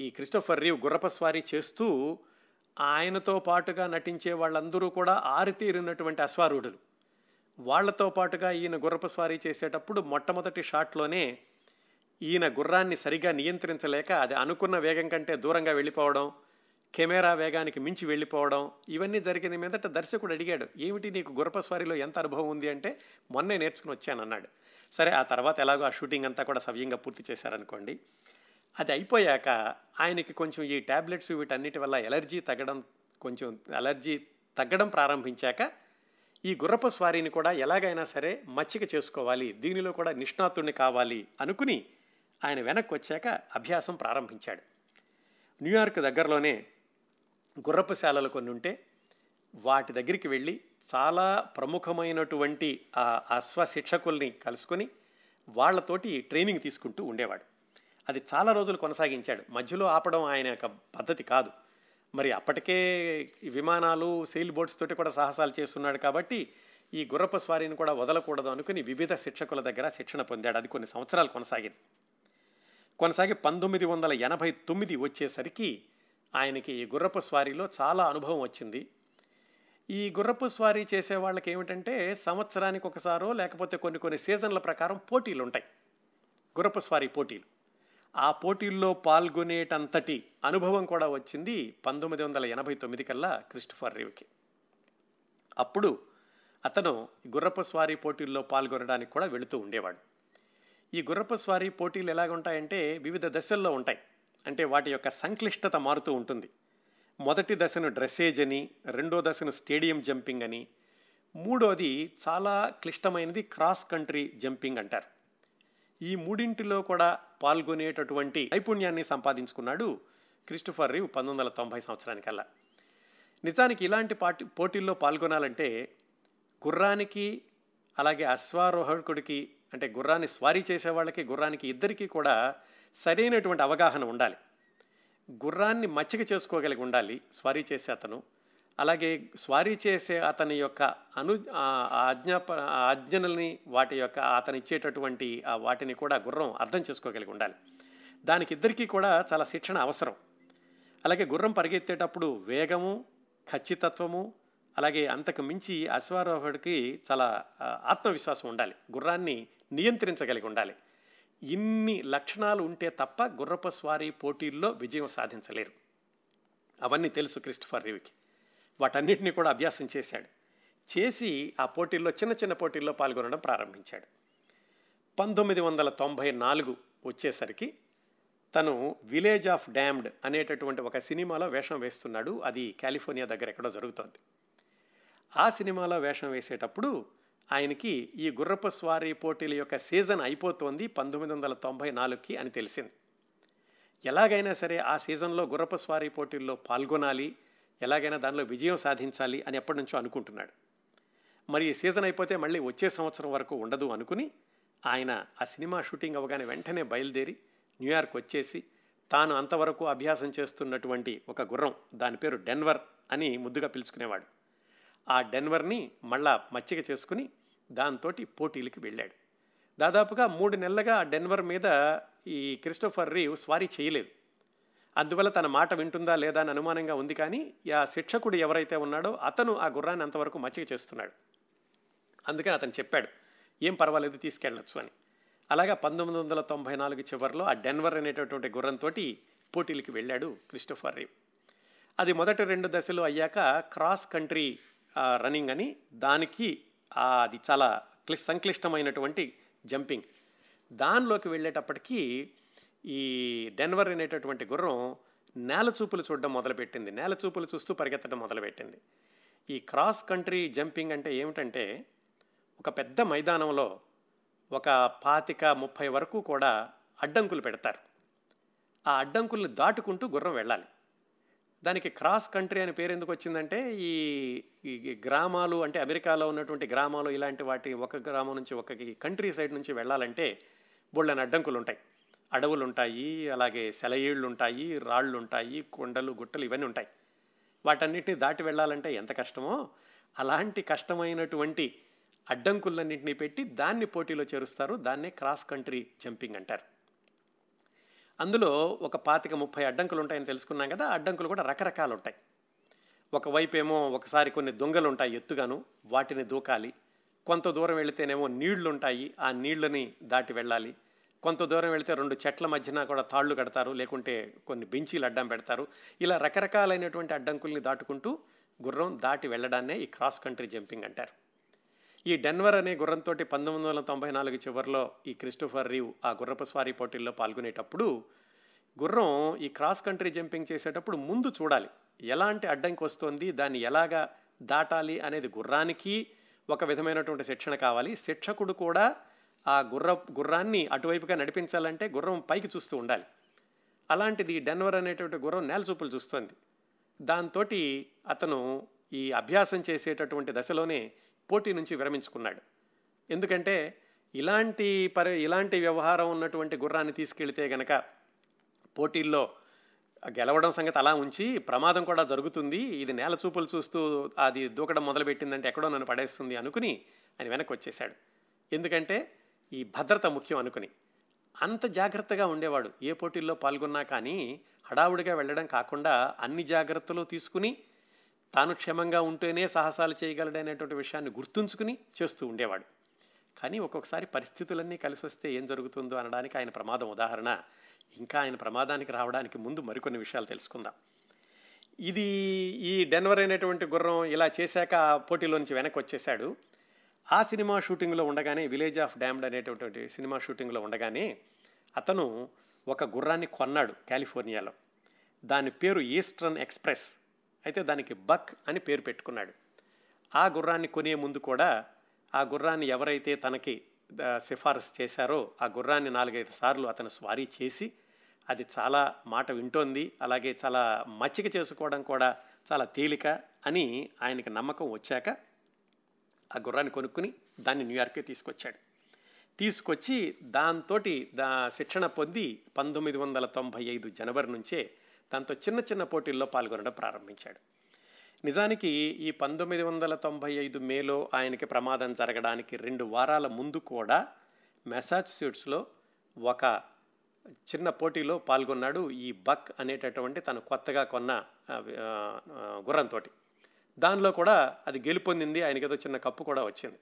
ఈ క్రిస్టోఫర్ రీవ్ గుర్రపు స్వారీ చేస్తూ ఆయనతో పాటుగా నటించే వాళ్ళందరూ కూడా ఆరితీరినటువంటి అశ్వారూఢులు. వాళ్ళతో పాటుగా ఈయన గుర్రపు స్వారీ చేసేటప్పుడు మొట్టమొదటి షాట్లోనే ఈయన గుర్రాన్ని సరిగా నియంత్రించలేక అది అనుకున్న వేగం కంటే దూరంగా వెళ్ళిపోవడం కెమెరా వేగానికి మించి వెళ్ళిపోవడం ఇవన్నీ జరిగిన మీదట దర్శకుడు అడిగాడు ఏమిటి నీకు గుర్రప స్వారీలో ఎంత అనుభవం ఉంది? అంటే మొన్నే నేర్చుకుని వచ్చానన్నాడు సరే ఆ తర్వాత ఎలాగో ఆ షూటింగ్ అంతా కూడా సవ్యంగా పూర్తి చేశారనుకోండి. అది అయిపోయాక ఆయనకి కొంచెం ఈ ట్యాబ్లెట్స్ వీటన్నిటి వల్ల ఎలర్జీ తగ్గడం కొంచెం ఎలర్జీ తగ్గడం ప్రారంభించాక ఈ గుర్రపు స్వారీని కూడా ఎలాగైనా సరే మచ్చిక చేసుకోవాలి దీనిలో కూడా నిష్ణాతుడిని కావాలి అనుకుని ఆయన వెనక్కి వచ్చాక అభ్యాసం ప్రారంభించాడు. న్యూయార్క్ దగ్గరలోనే గుర్రపు శాలలు కొన్ని ఉంటే వాటి దగ్గరికి వెళ్ళి చాలా ప్రముఖమైనటువంటి ఆ అశ్వశిక్షకుల్ని కలుసుకొని వాళ్ళతోటి ట్రైనింగ్ తీసుకుంటూ ఉండేవాడు. అది చాలా రోజులు కొనసాగించాడు. మధ్యలో ఆపడం ఆయన యొక్క పద్ధతి కాదు. మరి అప్పటికే విమానాలు సెయిల్ బోట్స్ తోటి కూడా సాహసాలు చేస్తున్నాడు కాబట్టి ఈ గుర్రపు స్వారీని కూడా వదలకూడదు అనుకుని వివిధ శిక్షకుల దగ్గర శిక్షణ పొందాడు. అది కొన్ని సంవత్సరాలు కొనసాగింది. కొనసాగి పంతొమ్మిది వందల ఎనభై తొమ్మిది వచ్చేసరికి ఆయనకి ఈ గుర్రపు స్వారీలో చాలా అనుభవం వచ్చింది. ఈ గుర్రపు స్వారీ చేసే వాళ్ళకి ఏమిటంటే సంవత్సరానికి ఒకసారో లేకపోతే కొన్ని కొన్ని సీజన్ల ప్రకారం పోటీలు ఉంటాయి. గుర్రపు స్వారీ పోటీలు. ఆ పోటీల్లో పాల్గొనేటంతటి అనుభవం కూడా వచ్చింది పంతొమ్మిది వందల ఎనభై తొమ్మిది కల్లా క్రిస్టఫర్ రీవ్కి. అప్పుడు అతను గుర్రపు స్వారీ పోటీల్లో పాల్గొనడానికి కూడా వెళుతూ ఉండేవాడు. ఈ గుర్రపు స్వారీ పోటీలు ఎలాగుంటాయంటే వివిధ దశల్లో ఉంటాయి. అంటే వాటి యొక్క సంక్లిష్టత మారుతూ ఉంటుంది. మొదటి దశను డ్రెస్సేజ్ అని రెండో దశను స్టేడియం జంపింగ్ అని మూడోది చాలా క్లిష్టమైనది క్రాస్ కంట్రీ జంపింగ్ అంటారు. ఈ మూడింటిలో కూడా పాల్గొనేటటువంటి నైపుణ్యాన్ని సంపాదించుకున్నాడు క్రిస్టఫర్ రీవ్ పంతొమ్మిది వందల తొంభై సంవత్సరానికల్లా. నిజానికి ఇలాంటి పాటి పోటీల్లో పాల్గొనాలంటే గుర్రానికి అలాగే అశ్వారోహకుడికి అంటే గుర్రాన్ని స్వారీ చేసే వాళ్ళకి గుర్రానికి ఇద్దరికీ కూడా సరైనటువంటి అవగాహన ఉండాలి. గుర్రాన్ని మచ్చిక చేసుకోగలిగి ఉండాలి స్వారీ చేసే అతను. అలాగే స్వారీ చేసే అతని యొక్క అను ఆజ్ఞాప ఆజ్ఞలని వాటి యొక్క అతను ఇచ్చేటటువంటి ఆ వాటిని కూడా గుర్రం అర్థం చేసుకోగలిగి ఉండాలి. దానికి ఇద్దరికీ కూడా చాలా శిక్షణ అవసరం. అలాగే గుర్రం పరిగెత్తేటప్పుడు వేగము ఖచ్చితత్వము అలాగే అంతకు మించి అశ్వారోహుడికి చాలా ఆత్మవిశ్వాసం ఉండాలి. గుర్రాన్ని నియంత్రించగలిగి ఉండాలి. ఇన్ని లక్షణాలు ఉంటే తప్ప గుర్రపు స్వారీ పోటీల్లో విజయం సాధించలేరు. అవన్నీ తెలుసు క్రిస్టఫర్ రివికి. వాటన్నిటిని కూడా అభ్యాసం చేశాడు. చేసి ఆ పోటీల్లో చిన్న చిన్న పోటీల్లో పాల్గొనడం ప్రారంభించాడు. పంతొమ్మిది వందల తొంభై నాలుగు వచ్చేసరికి తను విలేజ్ ఆఫ్ డ్యామ్డ్ అనేటటువంటి ఒక సినిమాలో వేషం వేస్తున్నాడు. అది కాలిఫోర్నియా దగ్గర ఎక్కడో జరుగుతోంది. ఆ సినిమాలో వేషం వేసేటప్పుడు ఆయనకి ఈ గుర్రపు స్వారీ పోటీల యొక్క సీజన్ అయిపోతోంది పంతొమ్మిది వందల తొంభై నాలుగుకి అని తెలిసింది. ఎలాగైనా సరే ఆ సీజన్లో గుర్రపు స్వారీ పోటీల్లో పాల్గొనాలి ఎలాగైనా దానిలో విజయం సాధించాలి అని ఎప్పటి నుంచో అనుకుంటున్నాడు. మరి ఈ సీజన్ అయిపోతే మళ్ళీ వచ్చే సంవత్సరం వరకు ఉండదు అనుకుని ఆయన ఆ సినిమా షూటింగ్ అవగానే వెంటనే బయలుదేరి న్యూయార్క్ వచ్చేసి తాను అంతవరకు అభ్యాసం చేస్తున్నటువంటి ఒక గుర్రం దాని పేరు డెన్వర్ అని ముద్దుగా పిలుచుకునేవాడు. ఆ డెన్వర్ని మళ్ళా మచ్చిక చేసుకుని దాంతో పోటీలకి వెళ్ళాడు. దాదాపుగా మూడు నెలలుగా ఆ డెన్వర్ మీద ఈ క్రిస్టోఫర్ రీవ్ స్వారీ చేయలేదు. అందువల్ల తన మాట వింటుందా లేదా అని అనుమానంగా ఉంది కానీ ఆ శిక్షకుడు ఎవరైతే ఉన్నాడో అతను ఆ గుర్రాన్ని అంతవరకు మచ్చిక చేస్తున్నాడు. అందుకని అతను చెప్పాడు ఏం పర్వాలేదు తీసుకెళ్ళచ్చు అని. అలాగా పంతొమ్మిది వందల తొంభై నాలుగు చివరిలో ఆ డెన్వర్ అనేటటువంటి గుర్రంతో పోటీలకి వెళ్ళాడు క్రిస్టోఫర్ రీవ్. అది మొదటి రెండు దశలు అయ్యాక క్రాస్ కంట్రీ రన్నింగ్ అని. దానికి అది చాలా క్లి సంక్లిష్టమైనటువంటి జంపింగ్ దానిలోకి వెళ్ళేటప్పటికీ ఈ డెన్వర్ అనేటటువంటి గుర్రం నేల చూపులు చూడడం మొదలుపెట్టింది. నేల చూపులు చూస్తూ పరిగెత్తడం మొదలుపెట్టింది. ఈ క్రాస్ కంట్రీ జంపింగ్ అంటే ఏమిటంటే ఒక పెద్ద మైదానంలో ఒక పాతిక ముప్పై వరకు కూడా అడ్డంకులు పెడతారు. ఆ అడ్డంకుల్ని దాటుకుంటూ గుర్రం వెళ్ళాలి. దానికి క్రాస్ కంట్రీ అనే పేరు ఎందుకు వచ్చిందంటే ఈ ఈ గ్రామాలు అంటే అమెరికాలో ఉన్నటువంటి గ్రామాలు ఇలాంటి వాటి ఒక గ్రామం నుంచి ఒక కంట్రీ సైడ్ నుంచి వెళ్ళాలంటే బోళ్ళని అడ్డంకులు ఉంటాయి అడవులు ఉంటాయి అలాగే సెలయేళ్ళు ఉంటాయి రాళ్ళు ఉంటాయి కొండలు గుట్టలు ఇవన్నీ ఉంటాయి. వాటన్నిటిని దాటి వెళ్ళాలంటే ఎంత కష్టమో అలాంటి కష్టమైనటువంటి అడ్డంకులన్నింటినీ పెట్టి దాన్ని పోటీలో చేరుస్తారు. దాన్నే క్రాస్ కంట్రీ జంపింగ్ అంటారు. అందులో ఒక పాతిక ముప్పై అడ్డంకులు ఉంటాయని తెలుసుకున్నాం కదా అడ్డంకులు కూడా రకరకాలు ఉంటాయి. ఒకవైపు ఏమో ఒకసారి కొన్ని దొంగలు ఉంటాయి ఎత్తుగాను వాటిని దూకాలి. కొంత దూరం వెళితేనేమో నీళ్ళు ఉంటాయి ఆ నీళ్ళని దాటి వెళ్ళాలి. కొంత దూరం వెళితే రెండు చెట్ల మధ్యన కూడా తాళ్ళు కడతారు లేకుంటే కొన్ని బెంచీలు అడ్డం పెడతారు. ఇలా రకరకాలైనటువంటి అడ్డంకుల్ని దాటుకుంటూ గుర్రం దాటి వెళ్ళడాన్నే ఈ క్రాస్ కంట్రీ జంపింగ్ అంటారు. ఈ డెన్వర్ అనే గుర్రంతో పంతొమ్మిది వందల తొంభై నాలుగు చివరిలో ఈ క్రిస్టోఫర్ రీవ్ ఆ గుర్రపు స్వారీ పోటీల్లో పాల్గొనేటప్పుడు గుర్రం ఈ క్రాస్ కంట్రీ జంపింగ్ చేసేటప్పుడు ముందు చూడాలి. ఎలాంటి అడ్డంకి వస్తుంది? దాన్ని ఎలాగా దాటాలి అనేది గుర్రానికి ఒక విధమైనటువంటి శిక్షణ కావాలి. శిక్షకుడు కూడా ఆ గుర్ర గుర్రాన్ని అటువైపుగా నడిపించాలంటే గుర్రం పైకి చూస్తూ ఉండాలి. అలాంటిది డెన్వర్ అనేటువంటి గుర్రం నేల చూపులు చూస్తుంది. దాంతో అతను ఈ అభ్యాసం చేసేటటువంటి దశలోనే పోటీ నుంచి విరమించుకున్నాడు. ఎందుకంటే ఇలాంటి పరి ఇలాంటి వ్యవహారం ఉన్నటువంటి గుర్రాన్ని తీసుకెళ్తే గనక పోటీల్లో గెలవడం సంగతి అలా ఉంచి ప్రమాదం కూడా జరుగుతుంది. ఇది నేల చూపులు చూస్తూ అది దూకడం మొదలుపెట్టిందంటే ఎక్కడో నన్ను పడేస్తుంది అనుకుని ఆయన వెనక్కి వచ్చేశాడు. ఎందుకంటే ఈ భద్రత ముఖ్యం అనుకుని. అంత జాగ్రత్తగా ఉండేవాడు. ఏ పోటీల్లో పాల్గొన్నా కానీ హడావుడిగా వెళ్ళడం కాకుండా అన్ని జాగ్రత్తలు తీసుకుని తాను క్షేమంగా ఉంటేనే సాహసాలు చేయగలడనేటువంటి విషయాన్ని గుర్తుంచుకుని చేస్తూ ఉండేవాడు. కానీ ఒక్కొక్కసారి పరిస్థితులన్నీ కలిసి వస్తే ఏం జరుగుతుందో అనడానికి ఆయన ప్రమాదం ఉదాహరణ. ఇంకా ఆయన ప్రమాదానికి రావడానికి ముందు మరికొన్ని విషయాలు తెలుసుకుందాం. ఇది ఈ డెన్వర్ అనేటువంటి గుర్రం ఇలా చేశాక పోటీలో నుంచి వెనక్కి వచ్చేసాడు ఆ సినిమా షూటింగ్లో ఉండగానే విలేజ్ ఆఫ్ డ్యామ్డ్ అనేటటువంటి సినిమా షూటింగ్లో ఉండగానే అతను ఒక గుర్రాన్ని కొన్నాడు కాలిఫోర్నియాలో. దాని పేరు ఈస్టర్న్ ఎక్స్ప్రెస్. అయితే దానికి బక్ అని పేరు పెట్టుకున్నాడు. ఆ గుర్రాన్ని కొనే ముందు కూడా ఆ గుర్రాన్ని ఎవరైతే తనకి సిఫారసు చేశారో ఆ గుర్రాన్ని నాలుగైదు సార్లు అతను స్వారీ చేసి అది చాలా మాట వింటోంది అలాగే చాలా మచ్చిక చేసుకోవడం కూడా చాలా తేలిక అని ఆయనకి నమ్మకం వచ్చాక ఆ గుర్రాన్ని కొనుక్కుని దాన్ని న్యూయార్క్కి తీసుకొచ్చాడు. తీసుకొచ్చి దాంతో దా శిక్షణ పొంది పంతొమ్మిది వందల తొంభై ఐదు జనవరి నుంచే దాంతో చిన్న చిన్న పోటీల్లో పాల్గొనడం ప్రారంభించాడు. నిజానికి ఈ పంతొమ్మిది వందల తొంభై ఐదు మేలో ఆయనకి ప్రమాదం జరగడానికి రెండు వారాల ముందు కూడా మెసాచ్యూట్స్లో ఒక చిన్న పోటీలో పాల్గొన్నాడు ఈ బక్ అనేటటువంటి తను కొత్తగా కొన్న గుర్రంతో దానిలో కూడా అది గెలుపొందింది ఆయనకి ఏదో చిన్న కప్పు కూడా వచ్చింది.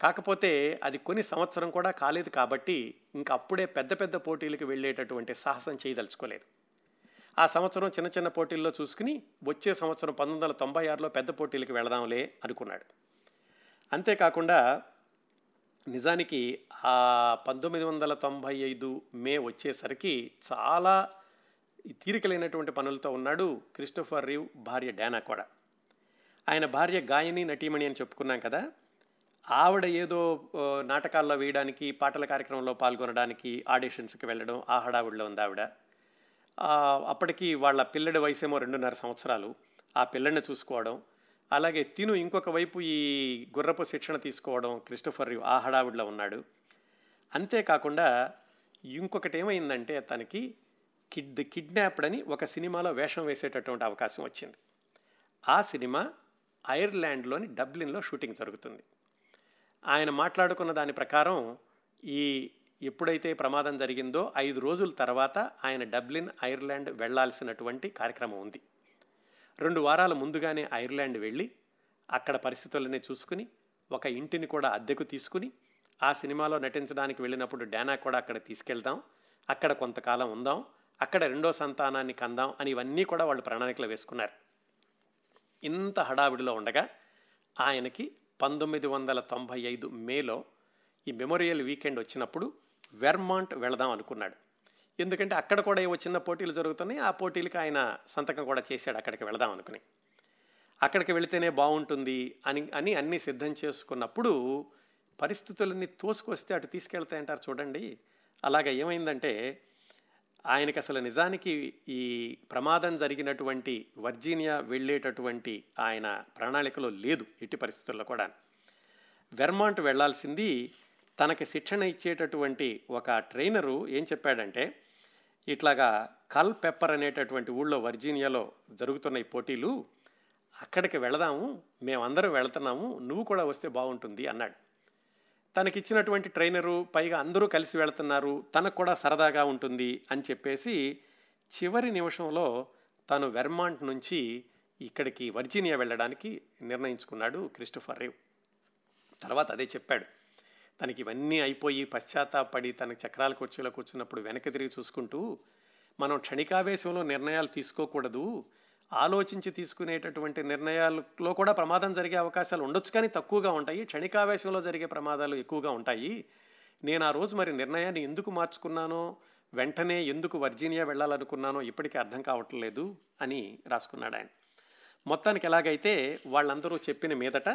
కాకపోతే అది కొన్ని సంవత్సరం కూడా కాలేదు కాబట్టి ఇంకా అప్పుడే పెద్ద పెద్ద పోటీలకు వెళ్ళేటటువంటి సాహసం చేయదలుచుకోలేదు. ఆ సంవత్సరం చిన్న చిన్న పోటీల్లో చూసుకుని వచ్చే సంవత్సరం పంతొమ్మిది వందల తొంభై ఆరులో పెద్ద పోటీలకు వెళదాంలే అనుకున్నాడు. అంతేకాకుండా నిజానికి ఆ పంతొమ్మిది వందల తొంభై ఐదు మే వచ్చేసరికి చాలా తీరికలైనటువంటి పనులతో ఉన్నాడు క్రిస్టోఫర్ రీవ్ భార్య డానా కూడా. ఆయన భార్య గాయని నటీమణి అని చెప్పుకున్నాం కదా ఆవిడ ఏదో నాటకాల్లో వేయడానికి పాటల కార్యక్రమంలో పాల్గొనడానికి ఆడిషన్స్కి వెళ్ళడం ఆ హడావుడిలో ఉంది ఆవిడ. అప్పటికి వాళ్ళ పిల్లడి వయసేమో రెండున్నర సంవత్సరాలు. ఆ పిల్లడిని చూసుకోవడం అలాగే తిను ఇంకొక వైపు ఈ గుర్రపు శిక్షణ తీసుకోవడం క్రిస్టోఫర్ ఆ హడావిడిలో ఉన్నాడు. అంతేకాకుండా ఇంకొకటి ఏమైందంటే తనకి కిడ్ ది కిడ్నాప్డ్ అని ఒక సినిమాలో వేషం వేసేటటువంటి అవకాశం వచ్చింది. ఆ సినిమా ఐర్లాండ్లోని డబ్లిన్లో షూటింగ్ జరుగుతుంది. ఆయన మాట్లాడుకున్న దాని ప్రకారం ఈ ఎప్పుడైతే ప్రమాదం జరిగిందో ఐదు రోజుల తర్వాత ఆయన డబ్లిన్ ఐర్లాండ్ వెళ్ళాల్సినటువంటి కార్యక్రమం ఉంది. రెండు వారాల ముందుగానే ఐర్లాండ్ వెళ్ళి అక్కడ పరిస్థితులని చూసుకుని ఒక ఇంటిని కూడా అద్దెకు తీసుకుని ఆ సినిమాలో నటించడానికి వెళ్ళినప్పుడు డానా కూడా అక్కడ తీసుకెళ్దాం అక్కడ కొంతకాలం ఉందాం అక్కడ రెండో సంతానాన్ని కందాం అని ఇవన్నీ కూడా వాళ్ళు ప్రణాళికలు వేసుకున్నారు. ఇంత హడావిడిలో ఉండగా ఆయనకి పంతొమ్మిది వందల తొంభై ఐదు మేలో ఈ మెమోరియల్ వీకెండ్ వచ్చినప్పుడు వెర్మాంట్ వెళదాం అనుకున్నాడు. ఎందుకంటే అక్కడ కూడా ఏవో చిన్న పోటీలు జరుగుతున్నాయి. ఆ పోటీలకి ఆయన సంతకం కూడా చేశాడు అక్కడికి వెళదాం అనుకుని. అక్కడికి వెళితేనే బాగుంటుంది అని అని అన్నీ సిద్ధం చేసుకున్నప్పుడు పరిస్థితులన్నీ తోసుకొస్తే అటు తీసుకెళ్తాయంటారు చూడండి. అలాగ ఏమైందంటే ఆయనకి అసలు నిజానికి ఈ ప్రమాదం జరిగినటువంటి వర్జీనియా వెళ్ళేటటువంటి ఆయన ప్రణాళికలో లేదు ఎట్టి పరిస్థితుల్లో కూడా వెర్మాంట్ వెళ్ళాల్సింది తనకి శిక్షణ ఇచ్చేటటువంటి ఒక ట్రైనరు ఏం చెప్పాడంటే ఇట్లాగా కల్ పెప్పర్ అనేటటువంటి ఊళ్ళో వర్జీనియాలో జరుగుతున్న ఈ పోటీలు అక్కడికి వెళదాము మేమందరం వెళుతున్నాము నువ్వు కూడా వస్తే బాగుంటుంది అన్నాడు. తనకిచ్చినటువంటి ట్రైనరు పైగా అందరూ కలిసి వెళుతున్నారు తనకు కూడా సరదాగా ఉంటుంది అని చెప్పేసి చివరి నిమిషంలో తను వెర్మాంట్ నుంచి ఇక్కడికి వర్జీనియా వెళ్ళడానికి నిర్ణయించుకున్నాడు క్రిస్టోఫర్ రేవ్. తర్వాత అదే చెప్పాడు. తనకి ఇవన్నీ అయిపోయి పశ్చాత్తాపడి తన చక్రాల కుర్చీలో కూర్చున్నప్పుడు వెనక్కి తిరిగి చూసుకుంటూ మనం క్షణికావేశంలో నిర్ణయాలు తీసుకోకూడదు. ఆలోచించి తీసుకునేటటువంటి నిర్ణయాలలో కూడా ప్రమాదం జరిగే అవకాశాలు ఉండొచ్చు కానీ తక్కువగా ఉంటాయి. క్షణికావేశంలో జరిగే ప్రమాదాలు ఎక్కువగా ఉంటాయి. నేను ఆ రోజు మరి నిర్ణయాన్ని ఎందుకు మార్చుకున్నానో వెంటనే ఎందుకు వర్జీనియా వెళ్ళాలనుకున్నానో ఇప్పటికీ అర్థం కావట్లేదు అని రాసుకున్నాడు ఆయన. మొత్తానికి ఎలాగైతే వాళ్ళందరూ చెప్పిన మీదట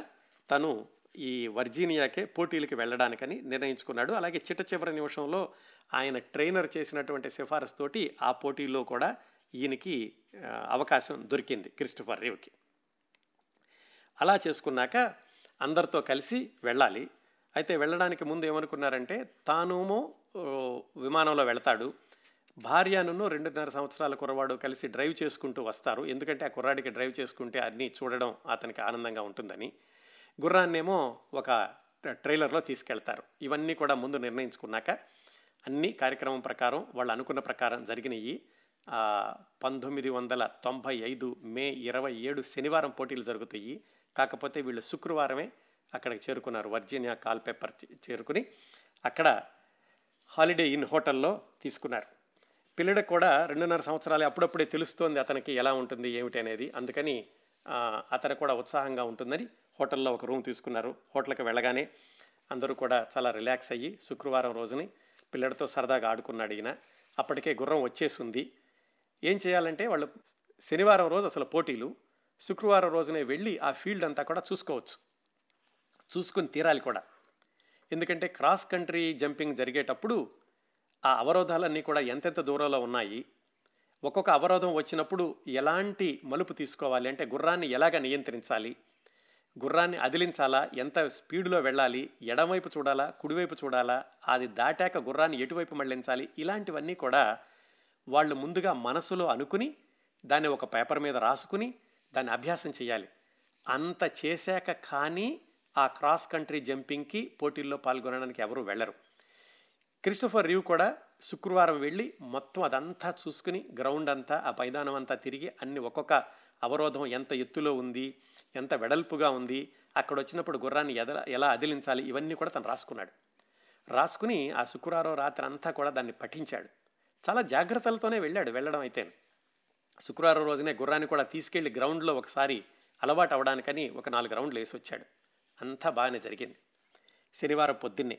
తను ఈ వర్జీనియాకే పోటీలకి వెళ్ళడానికని నిర్ణయించుకున్నాడు. అలాగే చిట్ట చివరి నిమిషంలో ఆయన ట్రైనర్ చేసినటువంటి సిఫారసు తోటి ఆ పోటీలో కూడా ఈయనకి అవకాశం దొరికింది క్రిస్టఫర్ రేవ్కి. అలా చేసుకున్నాక అందరితో కలిసి వెళ్ళాలి. అయితే వెళ్ళడానికి ముందు ఏమనుకున్నారంటే తానుమో విమానంలో వెళతాడు. భార్యను రెండున్నర సంవత్సరాల కుర్రవాడు కలిసి డ్రైవ్ చేసుకుంటూ వస్తారు. ఎందుకంటే ఆ కుర్రాడికి డ్రైవ్ చేసుకుంటే అన్నీ చూడడం అతనికి ఆనందంగా ఉంటుందని. గుర్రాన్నేమో ఒక ట్రైలర్లో తీసుకెళ్తారు. ఇవన్నీ కూడా ముందు నిర్ణయించుకున్నాక అన్ని కార్యక్రమం ప్రకారం వాళ్ళు అనుకున్న ప్రకారం జరిగినాయి. పంతొమ్మిది వందల తొంభై ఐదు మే ఇరవై ఏడు శనివారం పోటీలు జరుగుతాయి. కాకపోతే వీళ్ళు శుక్రవారమే అక్కడికి చేరుకున్నారు. వర్జీనియా కాల్ పేపర్ చేరుకుని అక్కడ హాలిడే ఇన్ హోటల్లో తీసుకున్నారు. పిల్లడికి కూడా రెండున్నర సంవత్సరాలే అప్పుడప్పుడే తెలుస్తోంది అతనికి ఎలా ఉంటుంది ఏమిటి అనేది. అందుకని అతను కూడా ఉత్సాహంగా ఉంటుందని హోటల్లో ఒక రూమ్ తీసుకున్నారు. హోటల్కి వెళ్ళగానే అందరూ కూడా చాలా రిలాక్స్ అయ్యి శుక్రవారం రోజుని పిల్లడితో సరదాగా ఆడుకున్నాడు ఈయన. అప్పటికే గుర్రం వచ్చేసింది. ఏం చేయాలంటే వాళ్ళు శనివారం రోజు అసలు పోటీలు. శుక్రవారం రోజునే వెళ్ళి ఆ ఫీల్డ్ అంతా కూడా చూసుకోవచ్చు. చూసుకుని తీరాలి కూడా. ఎందుకంటే క్రాస్ కంట్రీ జంపింగ్ జరిగేటప్పుడు ఆ అవరోధాలన్నీ కూడా ఎంతెంత దూరంలో ఉన్నాయి. ఒక్కొక్క అవరోధం వచ్చినప్పుడు ఎలాంటి మలుపు తీసుకోవాలి? అంటే గుర్రాన్ని ఎలాగ నియంత్రించాలి? గుర్రాన్ని అదిలించాలా? ఎంత స్పీడ్లో వెళ్ళాలి? ఎడమవైపు చూడాలా? కుడివైపు చూడాలా? అది దాటాక గుర్రాన్ని ఎటువైపు మళ్ళించాలి ఇలాంటివన్నీ కూడా వాళ్ళు ముందుగా మనసులో అనుకుని దాన్ని ఒక పేపర్ మీద రాసుకుని దాన్ని అభ్యాసం చేయాలి. అంత చేశాక కానీ ఆ క్రాస్ కంట్రీ జంపింగ్కి పోటీల్లో పాల్గొనడానికి ఎవరు వెళ్ళరు. క్రిస్టోఫర్ రీవ్ కూడా శుక్రవారం వెళ్ళి మొత్తం అదంతా చూసుకుని గ్రౌండ్ అంతా ఆ మైదానం అంతా తిరిగి అన్ని ఒక్కొక్క అవరోధం ఎంత ఎత్తులో ఉంది ఎంత వెడల్పుగా ఉంది అక్కడ వచ్చినప్పుడు గుర్రాన్ని ఎదల ఎలా అదిలించాలి ఇవన్నీ కూడా తను రాసుకున్నాడు. రాసుకుని ఆ శుక్రవారం రాత్రి అంతా కూడా దాన్ని పఠించాడు. చాలా జాగ్రత్తలతోనే వెళ్ళాడు వెళ్ళడం అయితే శుక్రవారం రోజునే గుర్రాన్ని కూడా తీసుకెళ్ళి గ్రౌండ్లో ఒకసారి అలవాటు అవడానికని ఒక నాలుగు రౌండ్లు వేసి వచ్చాడు అంతా బాగానే జరిగింది. శనివారం పొద్దున్నే.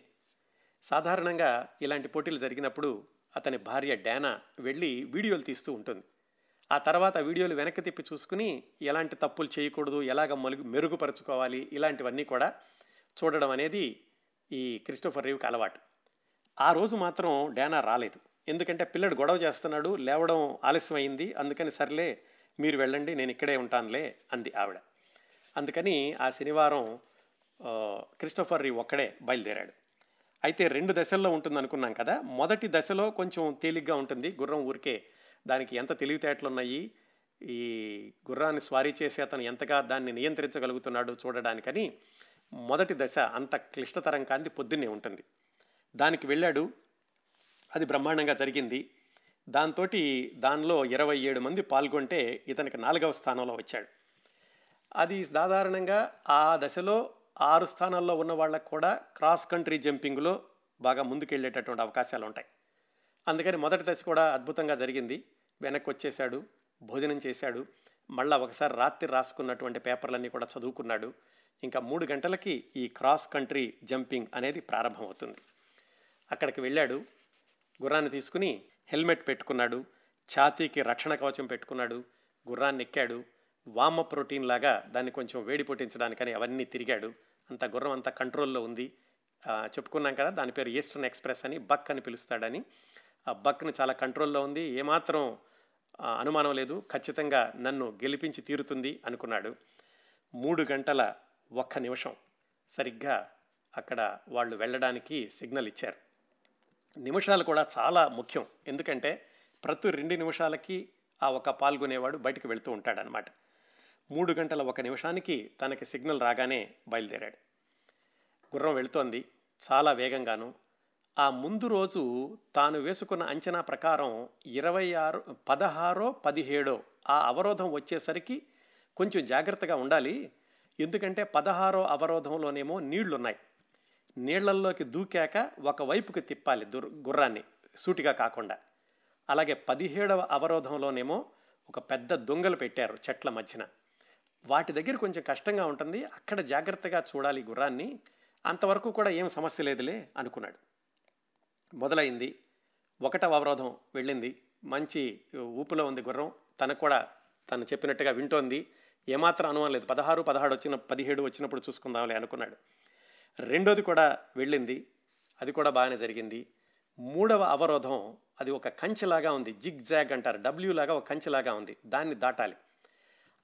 సాధారణంగా ఇలాంటి పోటీలు జరిగినప్పుడు అతని భార్య డానా వెళ్ళి వీడియోలు తీస్తూ ఉంటుంది. ఆ తర్వాత వీడియోలు వెనక్కి తిప్పి చూసుకుని ఎలాంటి తప్పులు చేయకూడదు ఎలాగ మలుగు మెరుగుపరుచుకోవాలి ఇలాంటివన్నీ కూడా చూడడం అనేది ఈ క్రిస్టోఫర్ రీవ్కి అలవాటు. ఆ రోజు మాత్రం డానా రాలేదు. ఎందుకంటే పిల్లడు గొడవ చేస్తున్నాడు లేవడం ఆలస్యమైంది. అందుకని సర్లే మీరు వెళ్ళండి నేను ఇక్కడే ఉంటానులే అంది ఆవిడ. అందుకని ఆ శనివారం క్రిస్టోఫర్ రీ ఒక్కడే బయలుదేరాడు. అయితే రెండు దశల్లో ఉంటుంది అనుకున్నాం కదా మొదటి దశలో కొంచెం తేలిగ్గా ఉంటుంది గుర్రం ఊరికే దానికి ఎంత తెలివితేటలు ఉన్నాయి ఈ గుర్రాన్ని స్వారీ చేసి అతను ఎంతగా దాన్ని నియంత్రించగలుగుతున్నాడు చూడడానికని మొదటి దశ అంత క్లిష్టతరం కాంతి పొద్దున్నే ఉంటుంది. దానికి వెళ్ళాడు. అది బ్రహ్మాండంగా జరిగింది. దాంతో దానిలో ఇరవై ఏడు మంది పాల్గొంటే ఇతనికి నాలుగవ స్థానంలో వచ్చాడు. అది సాధారణంగా ఆ దశలో ఆరు స్థానాల్లో ఉన్న వాళ్ళకు కూడా క్రాస్ కంట్రీ జంపింగ్లో బాగా ముందుకెళ్ళేటటువంటి అవకాశాలు ఉంటాయి అందుకని మొదటి దశ కూడా అద్భుతంగా జరిగింది. వెనక్కి వచ్చేసాడు భోజనం చేశాడు. మళ్ళా ఒకసారి రాత్రి రాసుకున్నటువంటి పేపర్లన్నీ కూడా చదువుకున్నాడు. ఇంకా మూడు గంటలకి ఈ క్రాస్ కంట్రీ జంపింగ్ అనేది ప్రారంభమవుతుంది. అక్కడికి వెళ్ళాడు. గుర్రాన్ని తీసుకుని హెల్మెట్ పెట్టుకున్నాడు. ఛాతీకి రక్షణ కవచం పెట్టుకున్నాడు. గుర్రాన్ని ఎక్కాడు. వామ ప్రోటీన్ లాగా దాన్ని కొంచెం వేడి పుట్టించడానికని అవన్నీ తిరిగాడు. అంత గుర్రం అంత కంట్రోల్లో ఉంది. చెప్పుకున్నాం కదా దాని పేరు ఈస్టర్న్ ఎక్స్ప్రెస్ అని బక్ అని పిలుస్తాడని. బక్ని చాలా కంట్రోల్లో ఉంది. ఏమాత్రం అనుమానం లేదు. ఖచ్చితంగా నన్ను గెలిపించి తీరుతుంది అనుకున్నాడు. మూడు గంటల ఒక్క నిమిషం సరిగ్గా అక్కడ వాళ్ళు వెళ్ళడానికి సిగ్నల్ ఇచ్చారు. నిమిషాలు కూడా చాలా ముఖ్యం. ఎందుకంటే ప్రతి రెండు నిమిషాలకి ఆ ఒక పాల్గొనేవాడు బయటకు వెళ్తూ ఉంటాడనమాట మూడు గంటల ఒక నిమిషానికి తనకి సిగ్నల్ రాగానే బయలుదేరాడు. గుర్రం వెళుతోంది. చాలా వేగంగాను ఆ ముందు రోజు తాను వేసుకున్న అంచనా ప్రకారం ఇరవై ఆరు పదహారో పదిహేడో ఆ అవరోధం వచ్చేసరికి కొంచెం జాగ్రత్తగా ఉండాలి. ఎందుకంటే పదహారో అవరోధంలోనేమో నీళ్ళున్నాయి. నీళ్ళల్లోకి దూకాక ఒక వైపుకి తిప్పాలి దుర్ గుర్రాన్ని సూటిగా కాకుండా. అలాగే పదిహేడవ అవరోధంలోనేమో ఒక పెద్ద దొంగలు పెట్టారు చెట్ల మధ్యన. వాటి దగ్గర కొంచెం కష్టంగా ఉంటుంది. అక్కడ జాగ్రత్తగా చూడాలి గుర్రాన్ని. అంతవరకు కూడా ఏం సమస్య లేదులే అనుకున్నాడు. మొదలైంది. ఒకటవ అవరోధం వెళ్ళింది. మంచి ఊపులో ఉంది గుర్రం. తనకు కూడా తను చెప్పినట్టుగా వింటోంది. ఏమాత్రం అనుమానం లేదు. పదహారు పదహారు వచ్చిన పదిహేడు వచ్చినప్పుడు చూసుకుందాంలే అనుకున్నాడు. రెండోది కూడా వెళ్ళింది. అది కూడా బాగానే జరిగింది. మూడవ అవరోధం అది ఒక కంచెలాగా ఉంది. జిగ్ జాగ్ అంటారు. డబ్ల్యూ లాగా ఒక కంచెలాగా ఉంది. దాన్ని దాటాలి.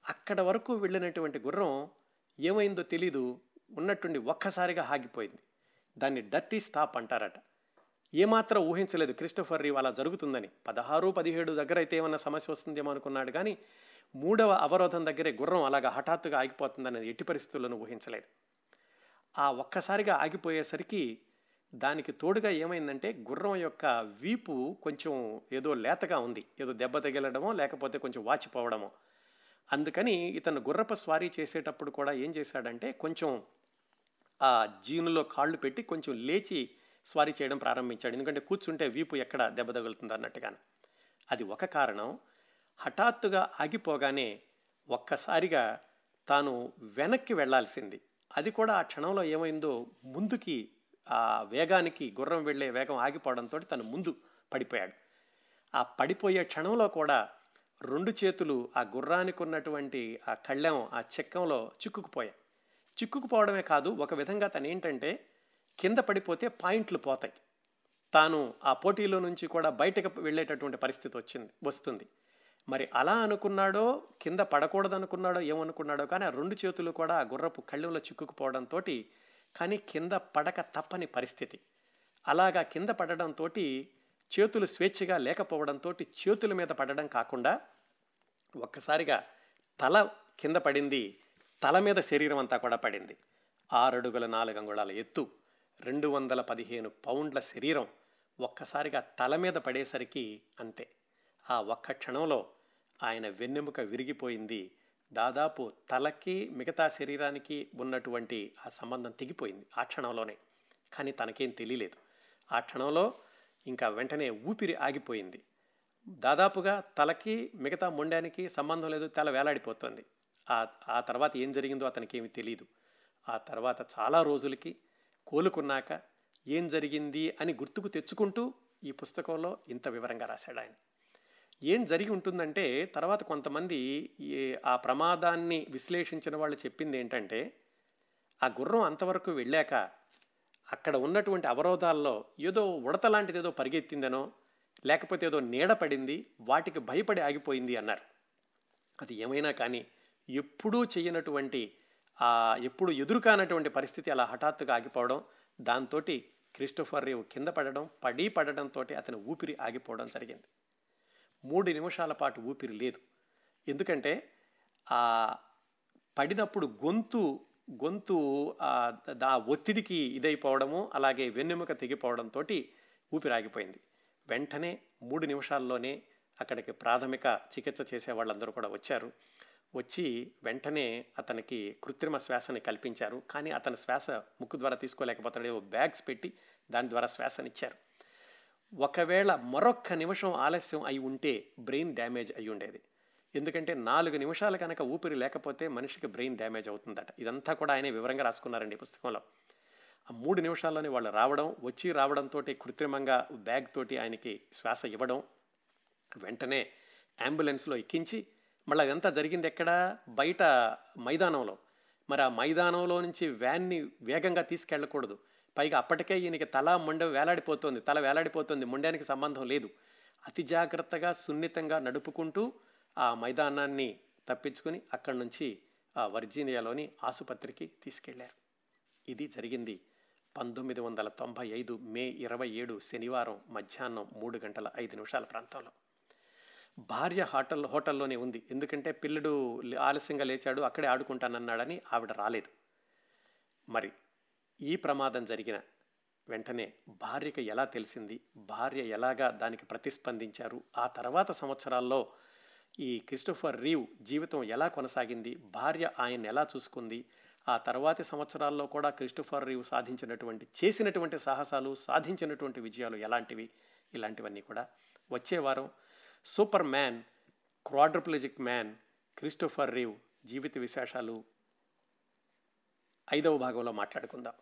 అక్కడ వరకు వెళ్ళినటువంటి గుర్రం ఏమైందో తెలీదు. ఉన్నట్టుండి ఒక్కసారిగా ఆగిపోయింది. దాన్ని డర్టీ స్టాప్ అంటారట. ఏమాత్రం ఊహించలేదు క్రిస్టోఫర్ రీవ్ అలా జరుగుతుందని. పదహారు పదిహేడు దగ్గర అయితే ఏమన్నా సమస్య వస్తుందేమో అనుకున్నాడు కానీ మూడవ అవరోధం దగ్గరే గుర్రం అలాగా హఠాత్తుగా ఆగిపోతుందనేది ఎట్టి పరిస్థితుల్లోనూ ఊహించలేదు. ఆ ఒక్కసారిగా ఆగిపోయేసరికి దానికి తోడుగా ఏమైందంటే గుర్రం యొక్క వీపు కొంచెం ఏదో లేతగా ఉంది. ఏదో దెబ్బ తగిలడమో లేకపోతే కొంచెం వాచిపోవడమో. అందుకని ఇతను గుర్రపు స్వారీ చేసేటప్పుడు కూడా ఏం చేశాడంటే కొంచెం ఆ జీనులో కాళ్ళు పెట్టి కొంచెం లేచి స్వారీ చేయడం ప్రారంభించాడు. ఎందుకంటే కూర్చుంటే వీపు ఎక్కడ దెబ్బ తగులుతుంది అన్నట్టుగాను. అది ఒక కారణం. హఠాత్తుగా ఆగిపోగానే ఒక్కసారిగా తాను వెనక్కి వెళ్ళాల్సింది. అది కూడా ఆ క్షణంలో ఏమైందో ముందుకి ఆ వేగానికి గుర్రం వెళ్ళే వేగం ఆగిపోవడంతో తను ముందు పడిపోయాడు. ఆ పడిపోయే క్షణంలో కూడా రెండు చేతులు ఆ గుర్రానికి ఉన్నటువంటి ఆ కళ్ళెం ఆ చెక్కంలో చిక్కుకుపోయాయి. చిక్కుకుపోవడమే కాదు ఒక విధంగా తను ఏంటంటే కింద పడిపోతే పాయింట్లు పోతాయి. తాను ఆ పోటీలో నుంచి కూడా బయటకు వెళ్ళేటటువంటి పరిస్థితి వచ్చింది వస్తుంది. మరి అలా అనుకున్నాడో కింద పడకూడదు అనుకున్నాడో ఏమనుకున్నాడో కానీ ఆ రెండు చేతులు కూడా ఆ గుర్రపు కళ్ళెంలో చిక్కుకుపోవడంతో కానీ కింద పడక తప్పని పరిస్థితి. అలాగా కింద పడడంతో చేతులు స్వేచ్ఛగా లేకపోవడంతో చేతుల మీద పడడం కాకుండా ఒక్కసారిగా తల కింద పడింది తల మీద శరీరం అంతా కూడా పడింది. ఆరడుగుల నాలుగు అంగుళాల ఎత్తు. రెండు వందల పదిహేను పౌండ్ల శరీరం ఒక్కసారిగా తల మీద పడేసరికి అంతే. ఆ ఒక్క క్షణంలో ఆయన వెన్నెముక విరిగిపోయింది. దాదాపు తలకి మిగతా శరీరానికి ఉన్నటువంటి ఆ సంబంధం తెగిపోయింది ఆ క్షణంలోనే. కానీ తనకేం తెలియలేదు. ఆ క్షణంలో ఇంకా వెంటనే ఊపిరి ఆగిపోయింది. దాదాపుగా తలకి మిగతా మొండానికి సంబంధం లేదు తల వేలాడిపోతుంది. ఆ ఆ తర్వాత ఏం జరిగిందో అతనికి ఏమి తెలియదు ఆ తర్వాత చాలా రోజులకి కోలుకున్నాక ఏం జరిగింది అని గుర్తుకు తెచ్చుకుంటూ ఈ పుస్తకంలో ఇంత వివరంగా రాశాడు ఆయన. ఏం జరిగి ఉంటుందంటే తర్వాత కొంతమంది ఆ ప్రమాదాన్ని విశ్లేషించిన వాళ్ళు చెప్పింది ఏంటంటే ఆ గుర్రం అంతవరకు వెళ్ళాక అక్కడ ఉన్నటువంటి అవరోధాల్లో ఏదో ఉడత లాంటిది ఏదో పరిగెత్తిందనో లేకపోతే ఏదో నీడ పడింది వాటికి భయపడి ఆగిపోయింది అన్నారు. అది ఏమైనా కానీ ఎప్పుడూ చేయనటువంటి ఎప్పుడు ఎదురుకానటువంటి పరిస్థితి అలా హఠాత్తుగా ఆగిపోవడం దాంతో క్రిస్టోఫర్ రేవు కింద పడడం పడి పడడంతో అతని ఊపిరి ఆగిపోవడం జరిగింది. మూడు నిమిషాల పాటు ఊపిరి లేదు. ఎందుకంటే ఆ పడినప్పుడు గొంతు గొంతు దా ఒత్తిడికి ఇదైపోవడము అలాగే వెన్నెముక తెగిపోవడంతో ఊపిరాగిపోయింది వెంటనే మూడు నిమిషాల్లోనే అక్కడికి ప్రాథమిక చికిత్స చేసే వాళ్ళందరూ కూడా వచ్చారు. వచ్చి వెంటనే అతనికి కృత్రిమ శ్వాసని కల్పించారు. కానీ అతని శ్వాస ముక్కు ద్వారా తీసుకోలేకపోతాడు బ్యాగ్స్ పెట్టి దాని ద్వారా శ్వాసనిచ్చారు. ఒకవేళ మరొక్క నిమిషం ఆలస్యం అయి ఉంటే బ్రెయిన్ డ్యామేజ్ అయి ఉండేది. ఎందుకంటే నాలుగు నిమిషాలు కనుక ఊపిరి లేకపోతే మనిషికి బ్రెయిన్ డ్యామేజ్ అవుతుందట. ఇదంతా కూడా ఆయనే వివరంగా రాసుకున్నారండి పుస్తకంలో. ఆ మూడు నిమిషాల్లోనే వాళ్ళు రావడం వచ్చి రావడంతో కృత్రిమంగా బ్యాగ్ తోటి ఆయనకి శ్వాస ఇవ్వడం వెంటనే అంబులెన్స్లో ఎక్కించి మళ్ళీ అదంతా జరిగింది ఎక్కడ? బయట మైదానంలో. మరి ఆ మైదానంలో నుంచి వ్యాన్ని వేగంగా తీసుకెళ్ళకూడదు. పైగా అప్పటికే ఈయనకి తల మొండ వేలాడిపోతుంది. తల వేలాడిపోతుంది. మొండానికి సంబంధం లేదు. అతి జాగ్రత్తగా సున్నితంగా నడుపుకుంటూ ఆ మైదానాన్ని తప్పించుకుని అక్కడి నుంచి ఆ వర్జీనియాలోని ఆసుపత్రికి తీసుకెళ్ళారు. ఇది జరిగింది పంతొమ్మిది వందల తొంభై ఐదు మే ఇరవై ఏడు శనివారం మధ్యాహ్నం మూడు గంటల ఐదు నిమిషాల ప్రాంతంలో. భార్య హోటల్ హోటల్లోనే ఉంది. ఎందుకంటే పిల్లడు ఆలస్యంగా లేచాడు అక్కడే ఆడుకుంటానన్నాడని ఆవిడ రాలేదు. మరి ఈ ప్రమాదం జరిగిన వెంటనే భార్యకి ఎలా తెలిసింది? భార్య ఎలాగా దానికి ప్రతిస్పందించారు? ఆ తర్వాత సంవత్సరాల్లో ఈ క్రిస్టోఫర్ రీవ్ జీవితం ఎలా కొనసాగింది? భార్య ఆయన ఎలా చూసుకుంది? ఆ తర్వాతి సంవత్సరాల్లో కూడా క్రిస్టోఫర్ రీవ్ సాధించినటువంటి చేసినటువంటి సాహసాలు సాధించినటువంటి విజయాలు ఎలాంటివి? ఇలాంటివన్నీ కూడా వచ్చే వారం superman quadriplegic man Christopher Reeve జీవిత విశేషాలు ఐదవ భాగంలో మాట్లాడుకుందాం.